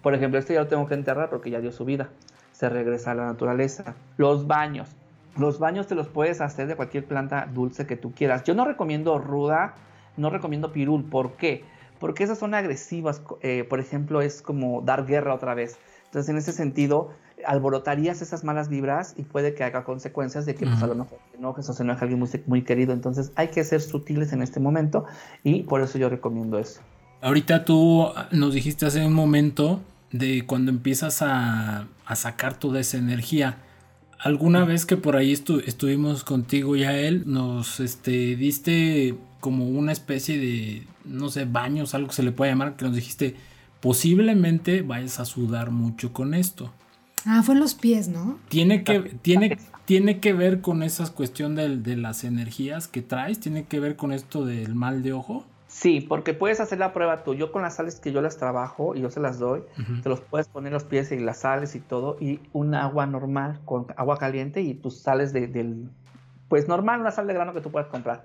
Por ejemplo, este ya lo tengo que enterrar porque ya dio su vida. Se regresa a la naturaleza. Los baños. Los baños te los puedes hacer de cualquier planta dulce que tú quieras. Yo no recomiendo ruda, no recomiendo pirul. ¿Por qué? Porque esas son agresivas, eh, por ejemplo, es como dar guerra otra vez. Entonces, en ese sentido, alborotarías esas malas vibras y puede que haga consecuencias de que pues, a lo mejor te enojes o se enoje alguien muy, querido. Entonces, hay que ser sutiles en este momento y por eso yo recomiendo eso. Ahorita tú nos dijiste hace un momento de cuando empiezas a, a sacar toda esa energía. Alguna vez que por ahí estuvimos contigo y a él, nos este, diste como una especie de, no sé, baños, algo que se le puede llamar, que nos dijiste, posiblemente vayas a sudar mucho con esto. Ah, fue en los pies, ¿no? Tiene que, tiene, tiene que ver con esa cuestión de, de las energías que traes, tiene que ver con esto del mal de ojo. Sí, porque puedes hacer la prueba tú. Yo con las sales que yo las trabajo y yo se las doy, te los puedes poner los pies y las sales y todo, y un agua normal con agua caliente y tus sales de, del, pues normal, una sal de grano que tú puedes comprar.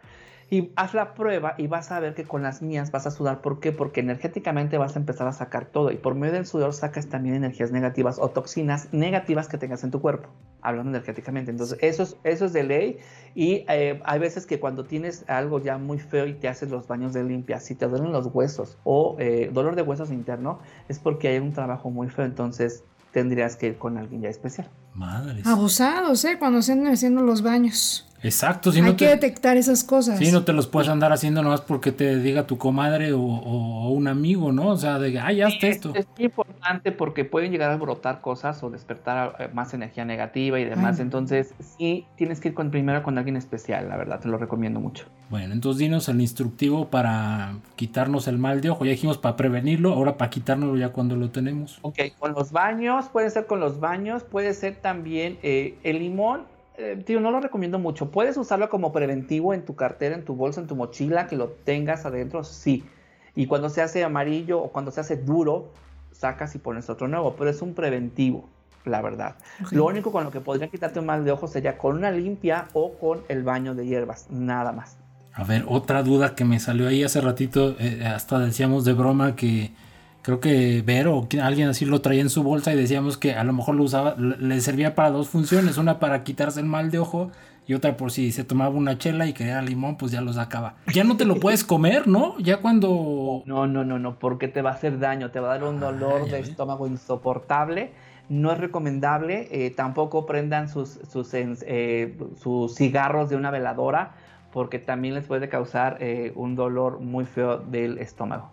Y haz la prueba y vas a ver que con las mías vas a sudar. ¿Por qué? Porque energéticamente vas a empezar a sacar todo. Y por medio del sudor sacas también energías negativas o toxinas negativas que tengas en tu cuerpo. Hablando energéticamente. Entonces, eso es, eso es de ley. Y eh, hay veces que cuando tienes algo ya muy feo y te haces los baños de limpia, si te duelen los huesos o eh, dolor de huesos interno, es porque hay un trabajo muy feo. Entonces, tendrías que ir con alguien ya especial. Madres. Abusados, ¿eh? Cuando se andan haciendo los baños. Exacto, si Hay no que te, detectar esas cosas. sí, no te los puedes andar haciendo nomás porque te diga tu comadre o, o un amigo, ¿no? O sea, de, ay, hazte esto. Es importante porque pueden llegar a brotar cosas o despertar eh, más energía negativa y demás. Ay. Entonces, sí, tienes que ir con, primero con alguien especial, la verdad, te lo recomiendo mucho. Bueno, entonces dinos el instructivo para quitarnos el mal de ojo. Ya dijimos para prevenirlo, ahora para quitárnoslo ya cuando lo tenemos. Ok, con los baños, puede ser con los baños, puede ser también eh, el limón. Eh, tío, no lo recomiendo mucho. Puedes usarlo como preventivo en tu cartera, en tu bolsa, en tu mochila, que lo tengas adentro, sí. Y cuando se hace amarillo o cuando se hace duro, sacas y pones otro nuevo, pero es un preventivo, la verdad. Lo único con lo que podría quitarte un mal de ojo sería con una limpia o con el baño de hierbas, nada más. A ver, otra duda que me salió ahí hace ratito, eh, hasta decíamos de broma que creo que Vero o alguien así lo traía en su bolsa y decíamos que a lo mejor lo usaba, le servía para dos funciones, una para quitarse el mal de ojo y otra por si se tomaba una chela y quería limón, pues ya lo sacaba. Ya no te lo puedes comer, ¿no? Ya cuando... No, no, no, no, porque te va a hacer daño, te va a dar un Ah, dolor de estómago insoportable. No es recomendable, eh, tampoco prendan sus, sus, eh, sus cigarros de una veladora, porque también les puede causar eh, un dolor muy feo del estómago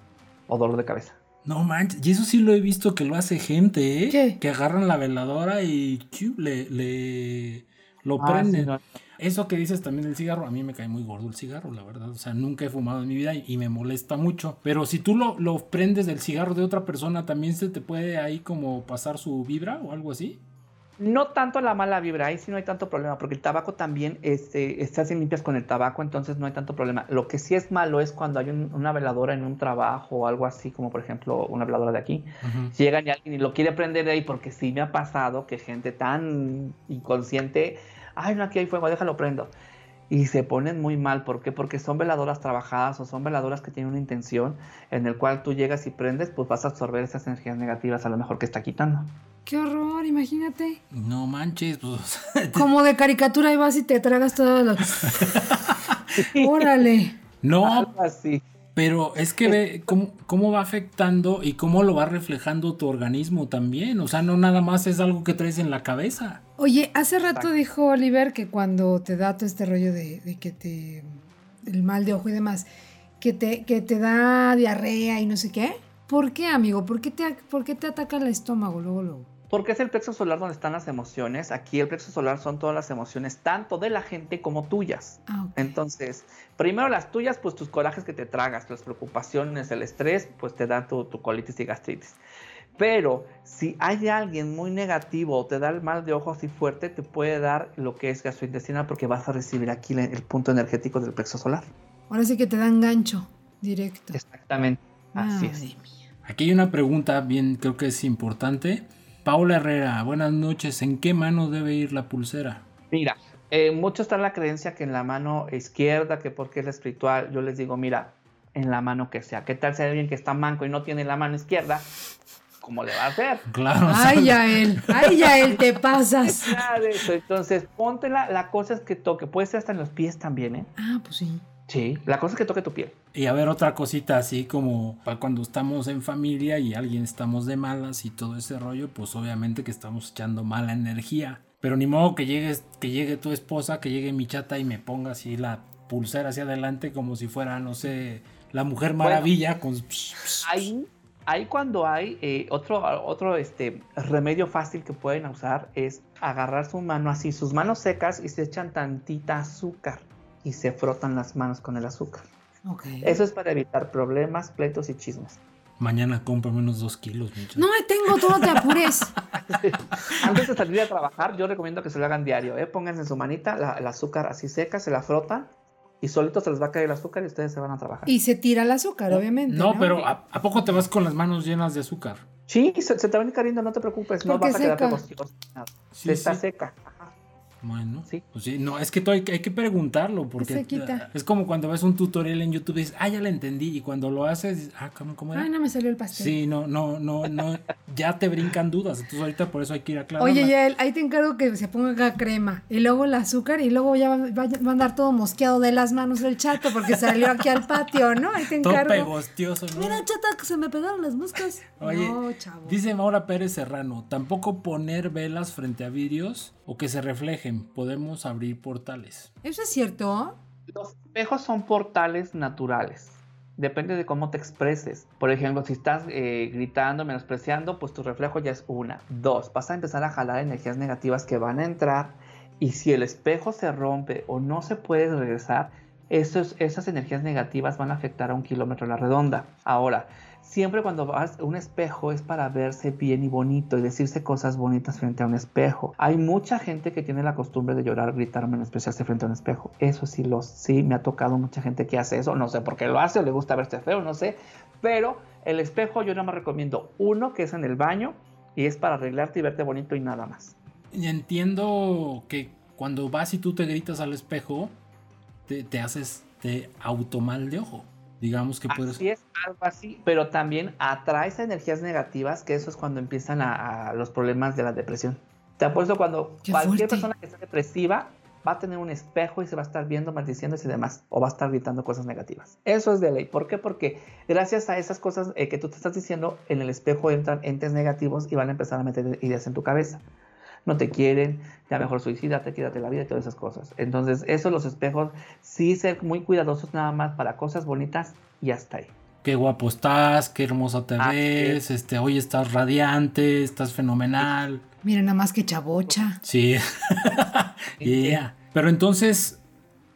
o dolor de cabeza. No manches, y eso sí lo he visto que lo hace gente, ¿eh? ¿Qué? Que agarran la veladora y le, le lo Ah, sí, prenden. no. Eso que dices también del cigarro, a mí me cae muy gordo el cigarro, la verdad. O sea, nunca he fumado en mi vida y, y me molesta mucho. Pero si tú lo, lo prendes del cigarro de otra persona, también se te puede ahí como pasar su vibra o algo así. No tanto la mala vibra, ahí sí no hay tanto problema, porque el tabaco también este, se hacen limpias con el tabaco, entonces no hay tanto problema. Lo que sí es malo es cuando hay un- una veladora en un trabajo o algo así, como por ejemplo una veladora de aquí. Ujú. Si llegan y alguien y lo quiere prender de ahí, porque sí me ha pasado que gente tan inconsciente, ay, no, aquí hay fuego, déjalo prendo. Y se ponen muy mal, ¿por qué? Porque son veladoras trabajadas o son veladoras que tienen una intención en el cual tú llegas y prendes, pues vas a absorber esas energías negativas a lo mejor que está quitando. Qué horror, imagínate. No manches, pues. Como de caricatura y vas y te tragas todo lo... Órale. no, así. pero es que ve cómo, cómo va afectando y cómo lo va reflejando tu organismo también. O sea, no nada más es algo que traes en la cabeza. Oye, hace rato dijo Oliver que cuando te da todo este rollo de, de que te... el mal de ojo y demás, que te, que te da diarrea y no sé qué. ¿Por qué, amigo? ¿Por qué te, por qué te ataca el estómago luego, luego? Porque es el plexo solar donde están las emociones. Aquí el plexo solar son todas las emociones, tanto de la gente como tuyas. Ah, ok. Entonces, primero las tuyas, pues tus corajes que te tragas, las preocupaciones, el estrés, pues te dan tu, tu colitis y gastritis. Pero si hay alguien muy negativo o te da el mal de ojo así fuerte, te puede dar lo que es gastrointestinal porque vas a recibir aquí le- el punto energético del plexo solar. Ahora sí que te dan gancho directo. Exactamente. Así Madre es. mía. Aquí hay una pregunta bien, creo que es importante. Paula Herrera, buenas noches. ¿En qué mano debe ir la pulsera? Mira, eh, mucho está la creencia que en la mano izquierda, que porque es la espiritual, yo les digo, mira, en la mano que sea. ¿Qué tal si hay alguien que está manco y no tiene la mano izquierda? ¿Cómo le va a hacer? Claro. Ay, Yael, ay, Yael, te pasas. Eso. Entonces, póntela. La cosa es que toque. Puede ser hasta en los pies también, ¿eh? Ah, pues sí. Sí. La cosa es que toque tu piel. Y a ver, otra cosita así como para cuando estamos en familia y alguien estamos de malas y todo ese rollo, pues obviamente que estamos echando mala energía. Pero ni modo que llegues, que llegue tu esposa, que llegue mi chata y me ponga así la pulsera hacia adelante como si fuera, no sé, la mujer maravilla con... Ahí, ahí cuando hay eh, otro, otro este, remedio fácil que pueden usar es agarrar su mano así, sus manos secas y se echan tantita azúcar y se frotan las manos con el azúcar. Eso es para evitar problemas, pleitos y chismes. Mañana cómprame unos dos kilos, chata. No, ahí tengo, tú no te apures. Antes de salir a trabajar, yo recomiendo que se lo hagan diario. ¿eh? Pónganse en su manita la, el azúcar así seca, se la frotan y solito se les va a caer el azúcar y ustedes se van a trabajar. Y se tira el azúcar, obviamente. No, No, pero ¿a, a poco te vas con las manos llenas de azúcar? Sí, se, se te va a ir cayendo, no te preocupes, no vas a quedar. Sí, Se está sí. seca. Bueno, Sí. pues sí, no, es que todo hay, hay que preguntarlo porque Se quita. es como cuando ves un tutorial en YouTube y dices, ah, ya lo entendí y cuando lo haces, dices, ah, ¿cómo, cómo era? Ay, no me salió el pastel. Sí, no, no, no, no, ya te brincan dudas, entonces ahorita por eso hay que ir aclarando. Oye, ya ahí te encargo que se ponga acá crema y luego el azúcar y luego ya va, va- va a andar todo mosqueado de las manos el chato porque salió aquí al patio, ¿no? Ahí te todo encargo. pegostioso, ¿no? Mira, chata, que se me pegaron las moscas. Oye, no, chavo. dice Maura Pérez Serrano, tampoco poner velas frente a vidrios o que se reflejen, podemos abrir portales. ¿Eso es cierto? Los espejos son portales naturales. Depende de cómo te expreses. Por ejemplo, si estás eh, gritando, menospreciando, pues tu reflejo ya es una. Dos, vas a empezar a jalar energías negativas que van a entrar. Y si el espejo se rompe o no se puede regresar, esos- esas energías negativas van a afectar a un kilómetro a la redonda. Ahora, siempre cuando vas a un espejo es para verse bien y bonito y decirse cosas bonitas frente a un espejo. Hay mucha gente que tiene la costumbre de llorar, gritar, menospreciarse frente a un espejo. Eso sí, los, sí me ha tocado mucha gente que hace eso. No sé por qué lo hace o le gusta verse feo, no sé. Pero el espejo yo nada más recomiendo uno que es en el baño y es para arreglarte y verte bonito y nada más. Y entiendo que cuando vas y tú te gritas al espejo, te, te haces de automal de ojo. Digamos que puedes... Así es, algo así, pero también atraes energías negativas, que eso es cuando empiezan a, a los problemas de la depresión. Te apuesto cuando Qué cualquier fuerte. persona que está depresiva va a tener un espejo y se va a estar viendo, maldiciéndose y demás, o va a estar gritando cosas negativas. Eso es de ley. ¿Por qué? Porque gracias a esas cosas eh, que tú te estás diciendo, en el espejo entran entes negativos y van a empezar a meter ideas en tu cabeza. No te quieren, ya mejor suicídate, quédate la vida y todas esas cosas. Entonces, eso los espejos, sí ser muy cuidadosos nada más para cosas bonitas y hasta ahí. Qué guapo estás, qué hermosa te ves, este, hoy estás radiante, estás fenomenal. Mira, nada más que chabocha. Sí. Yeah. Pero entonces,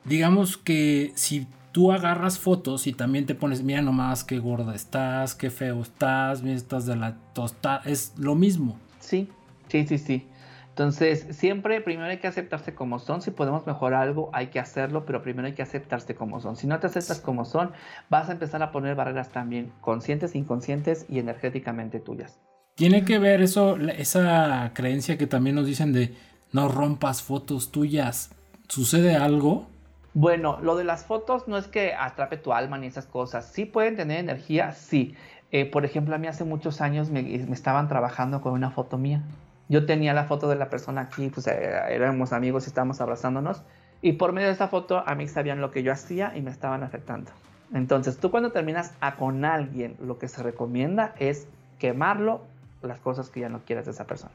digamos que si tú agarras fotos y también te pones, mira nomás qué gorda estás, qué feo estás, mira estás de la tostada, es lo mismo. Sí, sí, sí, sí. Entonces, siempre primero hay que aceptarse como son. Si podemos mejorar algo, hay que hacerlo, pero primero hay que aceptarse como son. Si no te aceptas como son, vas a empezar a poner barreras también conscientes, inconscientes y energéticamente tuyas. Tiene que ver eso, esa creencia que también nos dicen de no rompas fotos tuyas. ¿Sucede algo? Bueno, lo de las fotos no es que atrape tu alma ni esas cosas. Sí pueden tener energía, sí. Eh, por ejemplo, a mí hace muchos años me, me estaban trabajando con una foto mía. Yo tenía la foto de la persona aquí, pues eh, éramos amigos y estábamos abrazándonos. Y por medio de esa foto a mí sabían lo que yo hacía y me estaban afectando. Entonces, tú cuando terminas a con alguien, lo que se recomienda es quemarlo, las cosas que ya no quieras de esa persona.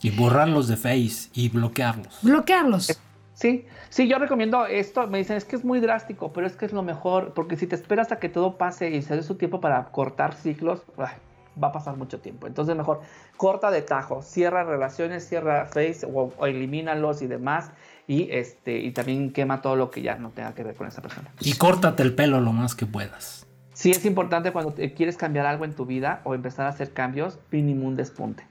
Y borrarlos de Face y bloquearlos. Bloquearlos. Sí, sí, yo recomiendo esto. Me dicen, es que es muy drástico, pero es que es lo mejor, porque si te esperas a que todo pase y se dé su tiempo para cortar ciclos, ay, va a pasar mucho tiempo. Entonces, mejor corta de tajo, cierra relaciones, cierra Face o, o elimínalos y demás. Y, este, y también quema todo lo que ya no tenga que ver con esa persona. Y córtate el pelo lo más que puedas. Sí, es importante cuando te- quieres cambiar algo en tu vida o empezar a hacer cambios, mínimo un despunte.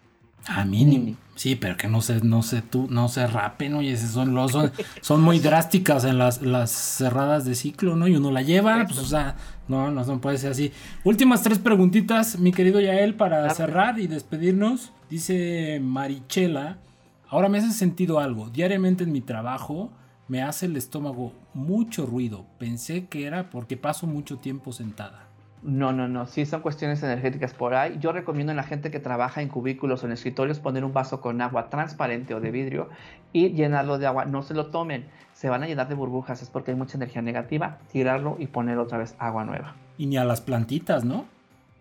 A mínimo. Mínimo. Sí, pero que no se, no se, tú, no se rapen, oye, son, los- son, son muy drásticas en las, las cerradas de ciclo, ¿no? Y uno la lleva, pues, o sea, no, no, no puede ser así. Últimas tres preguntitas, mi querido Yael, para Claro. cerrar y despedirnos. Dice Marichela, ahora me hace sentido algo. Diariamente en mi trabajo me hace el estómago mucho ruido. Pensé que era porque paso mucho tiempo sentada. No, no, no. Sí, son cuestiones energéticas por ahí. Yo recomiendo a la gente que trabaja en cubículos o en escritorios poner un vaso con agua transparente o de vidrio y llenarlo de agua. No se lo tomen. Se van a llenar de burbujas. Es porque hay mucha energía negativa. Tirarlo y poner otra vez agua nueva. Y ni a las plantitas, ¿no?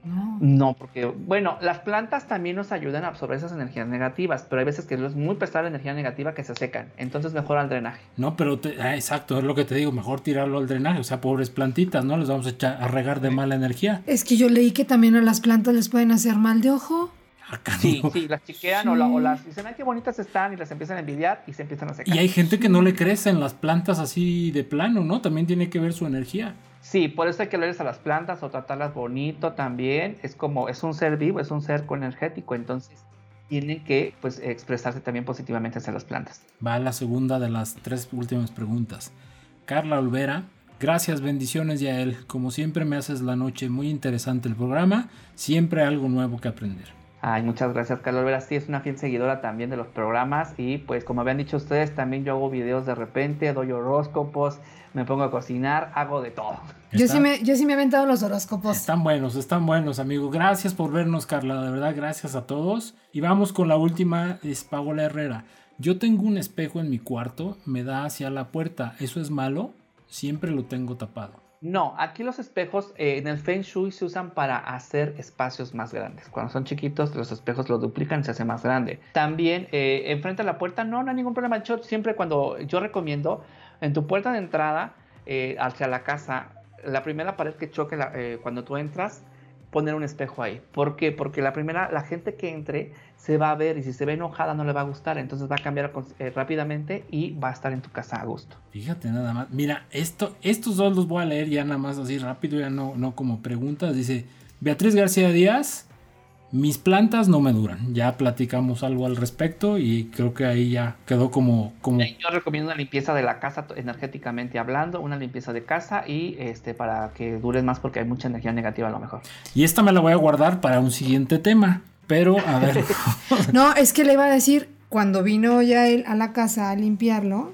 No. No, porque, bueno, las plantas también nos ayudan a absorber esas energías negativas, pero hay veces que es muy pesada la energía negativa que se secan. Entonces mejora el drenaje. No, pero te- ah, exacto, es lo que te digo, mejor tirarlo al drenaje, o sea, pobres plantitas, ¿no? Les vamos a echar a regar de mala energía. Es que yo leí que también a las plantas les pueden hacer mal de ojo. Acá Sí, sí, las chiquean o, la- o las dicen, ay, qué bonitas están y las empiezan a envidiar y se empiezan a secar. Y hay gente que no le crecen las plantas así de plano, ¿no? También tiene que ver su energía. Sí, por eso hay que hablarles a las plantas o tratarlas bonito también. Es como, es un ser vivo, es un ser energético, entonces tienen que pues expresarse también positivamente hacia las plantas. Va la segunda de las tres últimas preguntas. Carla Olvera, gracias, bendiciones Yael. Como siempre me haces la noche muy interesante el programa, siempre algo nuevo que aprender. Ay, muchas gracias, Carlos Vera. Sí, es una fiel seguidora también de los programas. Y pues, como habían dicho ustedes, también yo hago videos de repente, doy horóscopos, me pongo a cocinar, hago de todo. Yo sí, me, yo sí me he aventado los horóscopos. Están buenos, están buenos, amigos. Gracias por vernos, Carla. De verdad, gracias a todos. Y vamos con la última, es Paola Herrera. Yo tengo un espejo en mi cuarto, me da hacia la puerta. ¿Eso es malo? Siempre lo tengo tapado. No, aquí los espejos eh, en el Feng Shui se usan para hacer espacios más grandes. Cuando son chiquitos, los espejos lo duplican y se hace más grande. También, eh, enfrente a la puerta, no, no hay ningún problema. Yo siempre cuando yo recomiendo, en tu puerta de entrada eh, hacia la casa, la primera pared que choque cuando tú entras, poner un espejo ahí. ¿Por qué? Porque la primera, la gente que entre se va a ver y si se ve enojada no le va a gustar, entonces va a cambiar eh, rápidamente y va a estar en tu casa a gusto. Fíjate nada más. Mira, esto, estos dos los voy a leer ya nada más así rápido, ya no, no como preguntas. Dice Beatriz García Díaz. Mis plantas no me duran. Ya platicamos algo al respecto y creo que ahí ya quedó como, como... Yo recomiendo una limpieza de la casa energéticamente hablando, una limpieza de casa y este para que dure más porque hay mucha energía negativa a lo mejor. Y esta me la voy a guardar para un siguiente tema. Pero, a ver. no, es que le iba a decir, cuando vino ya él a la casa a limpiarlo,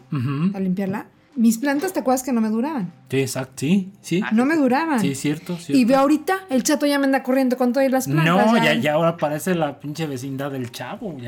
a limpiarla, mis plantas, ¿te acuerdas que no me duraban? Sí, exacto, sí, sí. No me duraban. Sí, cierto, cierto. Y ve ahorita, el chato ya me anda corriendo con todas las plantas. No, ya, ya ahora parece la pinche vecindad del chavo.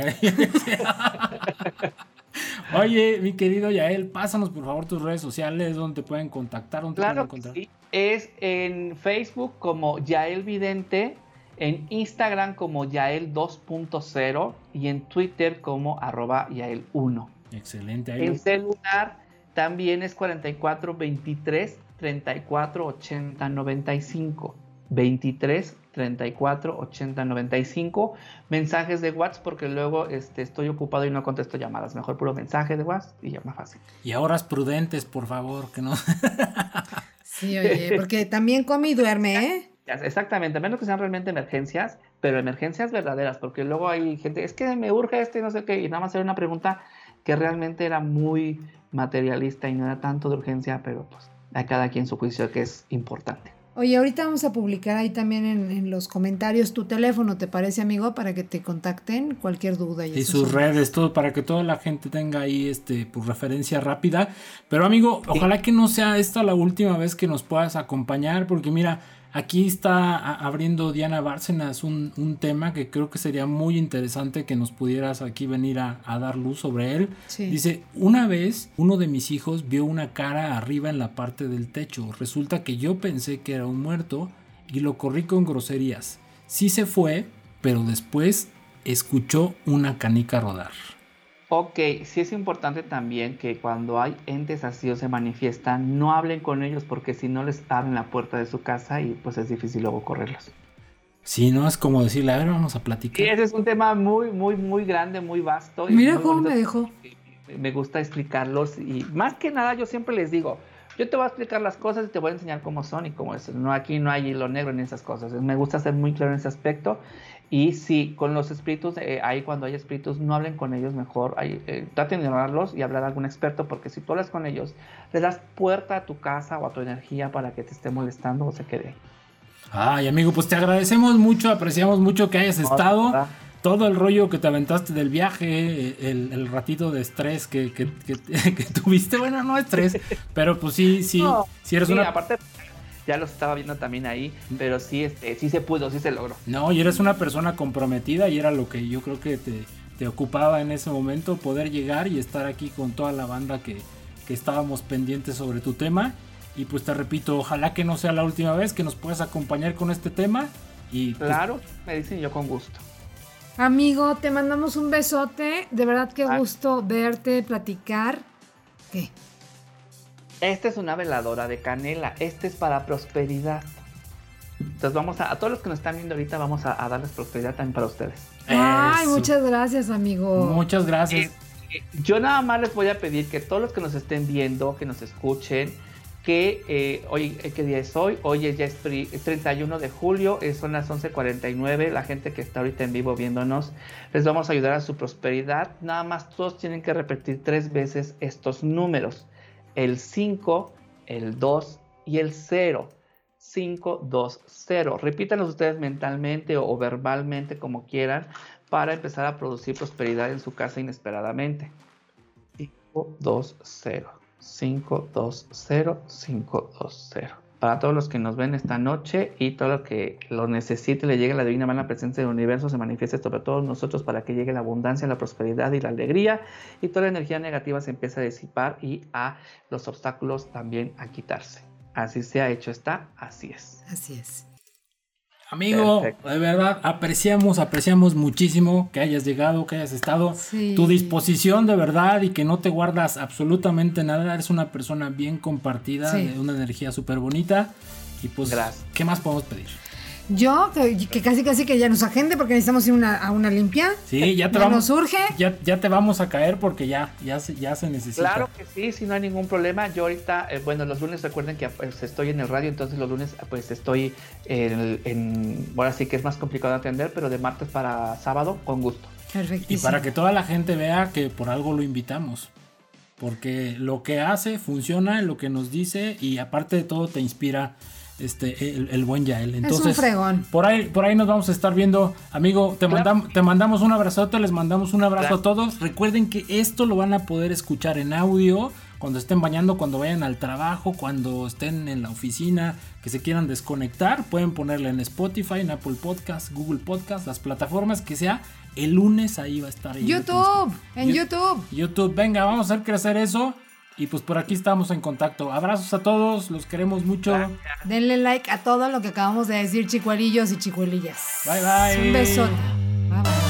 Oye, mi querido Yael, pásanos por favor tus redes sociales, donde te pueden contactar, donde claro pueden encontrar. Sí. Es en Facebook como Yael Vidente, en Instagram como Yael 2.0 y en Twitter como arroba Yael1. Excelente. el celular también es 44 23 34 80 95. 23 34 80 95. Mensajes de WhatsApp porque luego este, estoy ocupado y no contesto llamadas. Mejor puro mensaje de WhatsApp y ya más fácil. Y horas prudentes, por favor, que no. sí, oye, porque también come y duerme, ¿eh? Exactamente, a menos que sean realmente emergencias, pero emergencias verdaderas, porque luego hay gente, es que me urge este, no sé qué, y nada más era una pregunta que realmente era muy materialista y no era tanto de urgencia, pero pues a cada quien su juicio que es importante. Oye, ahorita vamos a publicar ahí también en, los comentarios tu teléfono, ¿te parece, amigo? Para que te contacten cualquier duda. Y, sus redes, todo, para que toda la gente tenga ahí este, pues, referencia rápida. Pero, amigo, ojalá que no sea esta la última vez que nos puedas acompañar, porque mira, Aquí está abriendo Diana Bárcenas un, tema que creo que sería muy interesante que nos pudieras aquí venir a, dar luz sobre él. Dice, una vez uno de mis hijos vio una cara arriba en la parte del techo. Resulta que yo pensé que era un muerto y lo corrí con groserías. Sí se fue, pero después escuchó una canica rodar. Ok, sí es importante también que cuando hay entes así o se manifiestan, no hablen con ellos porque si no les abren la puerta de su casa y pues es difícil luego correrlos. Sí, no es como decirle, a ver, vamos a platicar. Sí, ese es un tema muy, muy, muy grande, muy vasto. Mira cómo me dejó. Me gusta explicarlos y más que nada yo siempre les digo, yo te voy a explicar las cosas y te voy a enseñar cómo son y cómo es. No, aquí no hay hilo negro en esas cosas. Me gusta ser muy claro en ese aspecto y si con los espíritus, eh, ahí cuando hay espíritus, no hablen con ellos mejor, eh, traten de ignorarlos y hablar a algún experto, porque si tú hablas con ellos, le das puerta a tu casa o a tu energía para que te esté molestando o se quede. Ay, amigo, pues te agradecemos mucho, apreciamos mucho que hayas estado. Todo el rollo que te aventaste del viaje, el, ratito de estrés que, que, tuviste, bueno, no estrés, pero pues sí, sí, si eres una... Aparte, ya los estaba viendo también ahí, pero sí, este, sí se pudo, sí se logró. No, y eres una persona comprometida y era lo que yo creo que te, te ocupaba en ese momento, poder llegar y estar aquí con toda la banda que, que estábamos pendientes sobre tu tema. Y pues te repito, ojalá que no sea la última vez que nos puedas acompañar con este tema. Y pues, claro, me dicen yo con gusto. Amigo, te mandamos un besote. De verdad qué ah. gusto verte, platicar. ¿Qué? Esta es una veladora de canela. Este es para prosperidad. Entonces vamos a, a todos los que nos están viendo ahorita, vamos a, darles prosperidad también para ustedes. Ay, muchas gracias, amigo. Muchas gracias. Eh, yo nada más les voy a pedir que todos los que nos estén viendo, que nos escuchen, que eh, hoy, eh, ¿qué día es hoy? Hoy es ya es 31 de julio, son las 11.49, la gente que está ahorita en vivo viéndonos, les vamos a ayudar a su prosperidad. Nada más todos tienen que repetir tres veces estos números el 5, el 2 y el 0. 520. Repítanlos ustedes mentalmente o, verbalmente como quieran para empezar a producir prosperidad en su casa inesperadamente. 520. 520. 520 para todos los que nos ven esta noche y todo lo que lo necesite, le llegue la divina mano presencia del universo, se manifieste sobre todos nosotros para que llegue la abundancia, la prosperidad y la alegría y toda la energía negativa se empiece a disipar y a los obstáculos también a quitarse. Así se ha hecho está, así es. Así es. Amigo, de verdad, apreciamos, apreciamos muchísimo que hayas llegado, que hayas estado. Tu disposición de verdad y que no te guardas absolutamente nada. Eres una persona bien compartida, de una energía súper bonita. Y pues, ¿qué más podemos pedir? Yo, que, casi casi que ya nos agende porque necesitamos ir a una limpia. Sí, ya te vamos. Nos Ya, ya te vamos a caer porque ya, ya, se, ya se necesita. Claro que sí, si no hay ningún problema. Yo ahorita, eh, bueno, los lunes recuerden que pues, estoy en el radio, entonces los lunes pues estoy en, en, ahora sí que es más complicado de atender, pero de martes para sábado, con gusto. Y para que toda la gente vea que por algo lo invitamos. Porque lo que hace funciona, lo que nos dice y aparte de todo te inspira este, el, buen Yael. Entonces, es un fregón. Por ahí, por ahí nos vamos a estar viendo. Amigo, te, mandamos, te mandamos un abrazote, les mandamos un abrazo a todos. Recuerden que esto lo van a poder escuchar en audio cuando estén bañando, cuando vayan al trabajo, cuando estén en la oficina, que se quieran desconectar, pueden ponerle en Spotify, en Apple Podcast, Google Podcast, las plataformas que sea. El lunes ahí va a estar. YouTube, en YouTube. YouTube, venga, vamos a hacer crecer eso. Y pues por aquí estamos en contacto. Abrazos a todos, los queremos mucho. Denle like a todo lo que acabamos de decir, chicuelillos y chicuelillas. Bye bye. Un besote.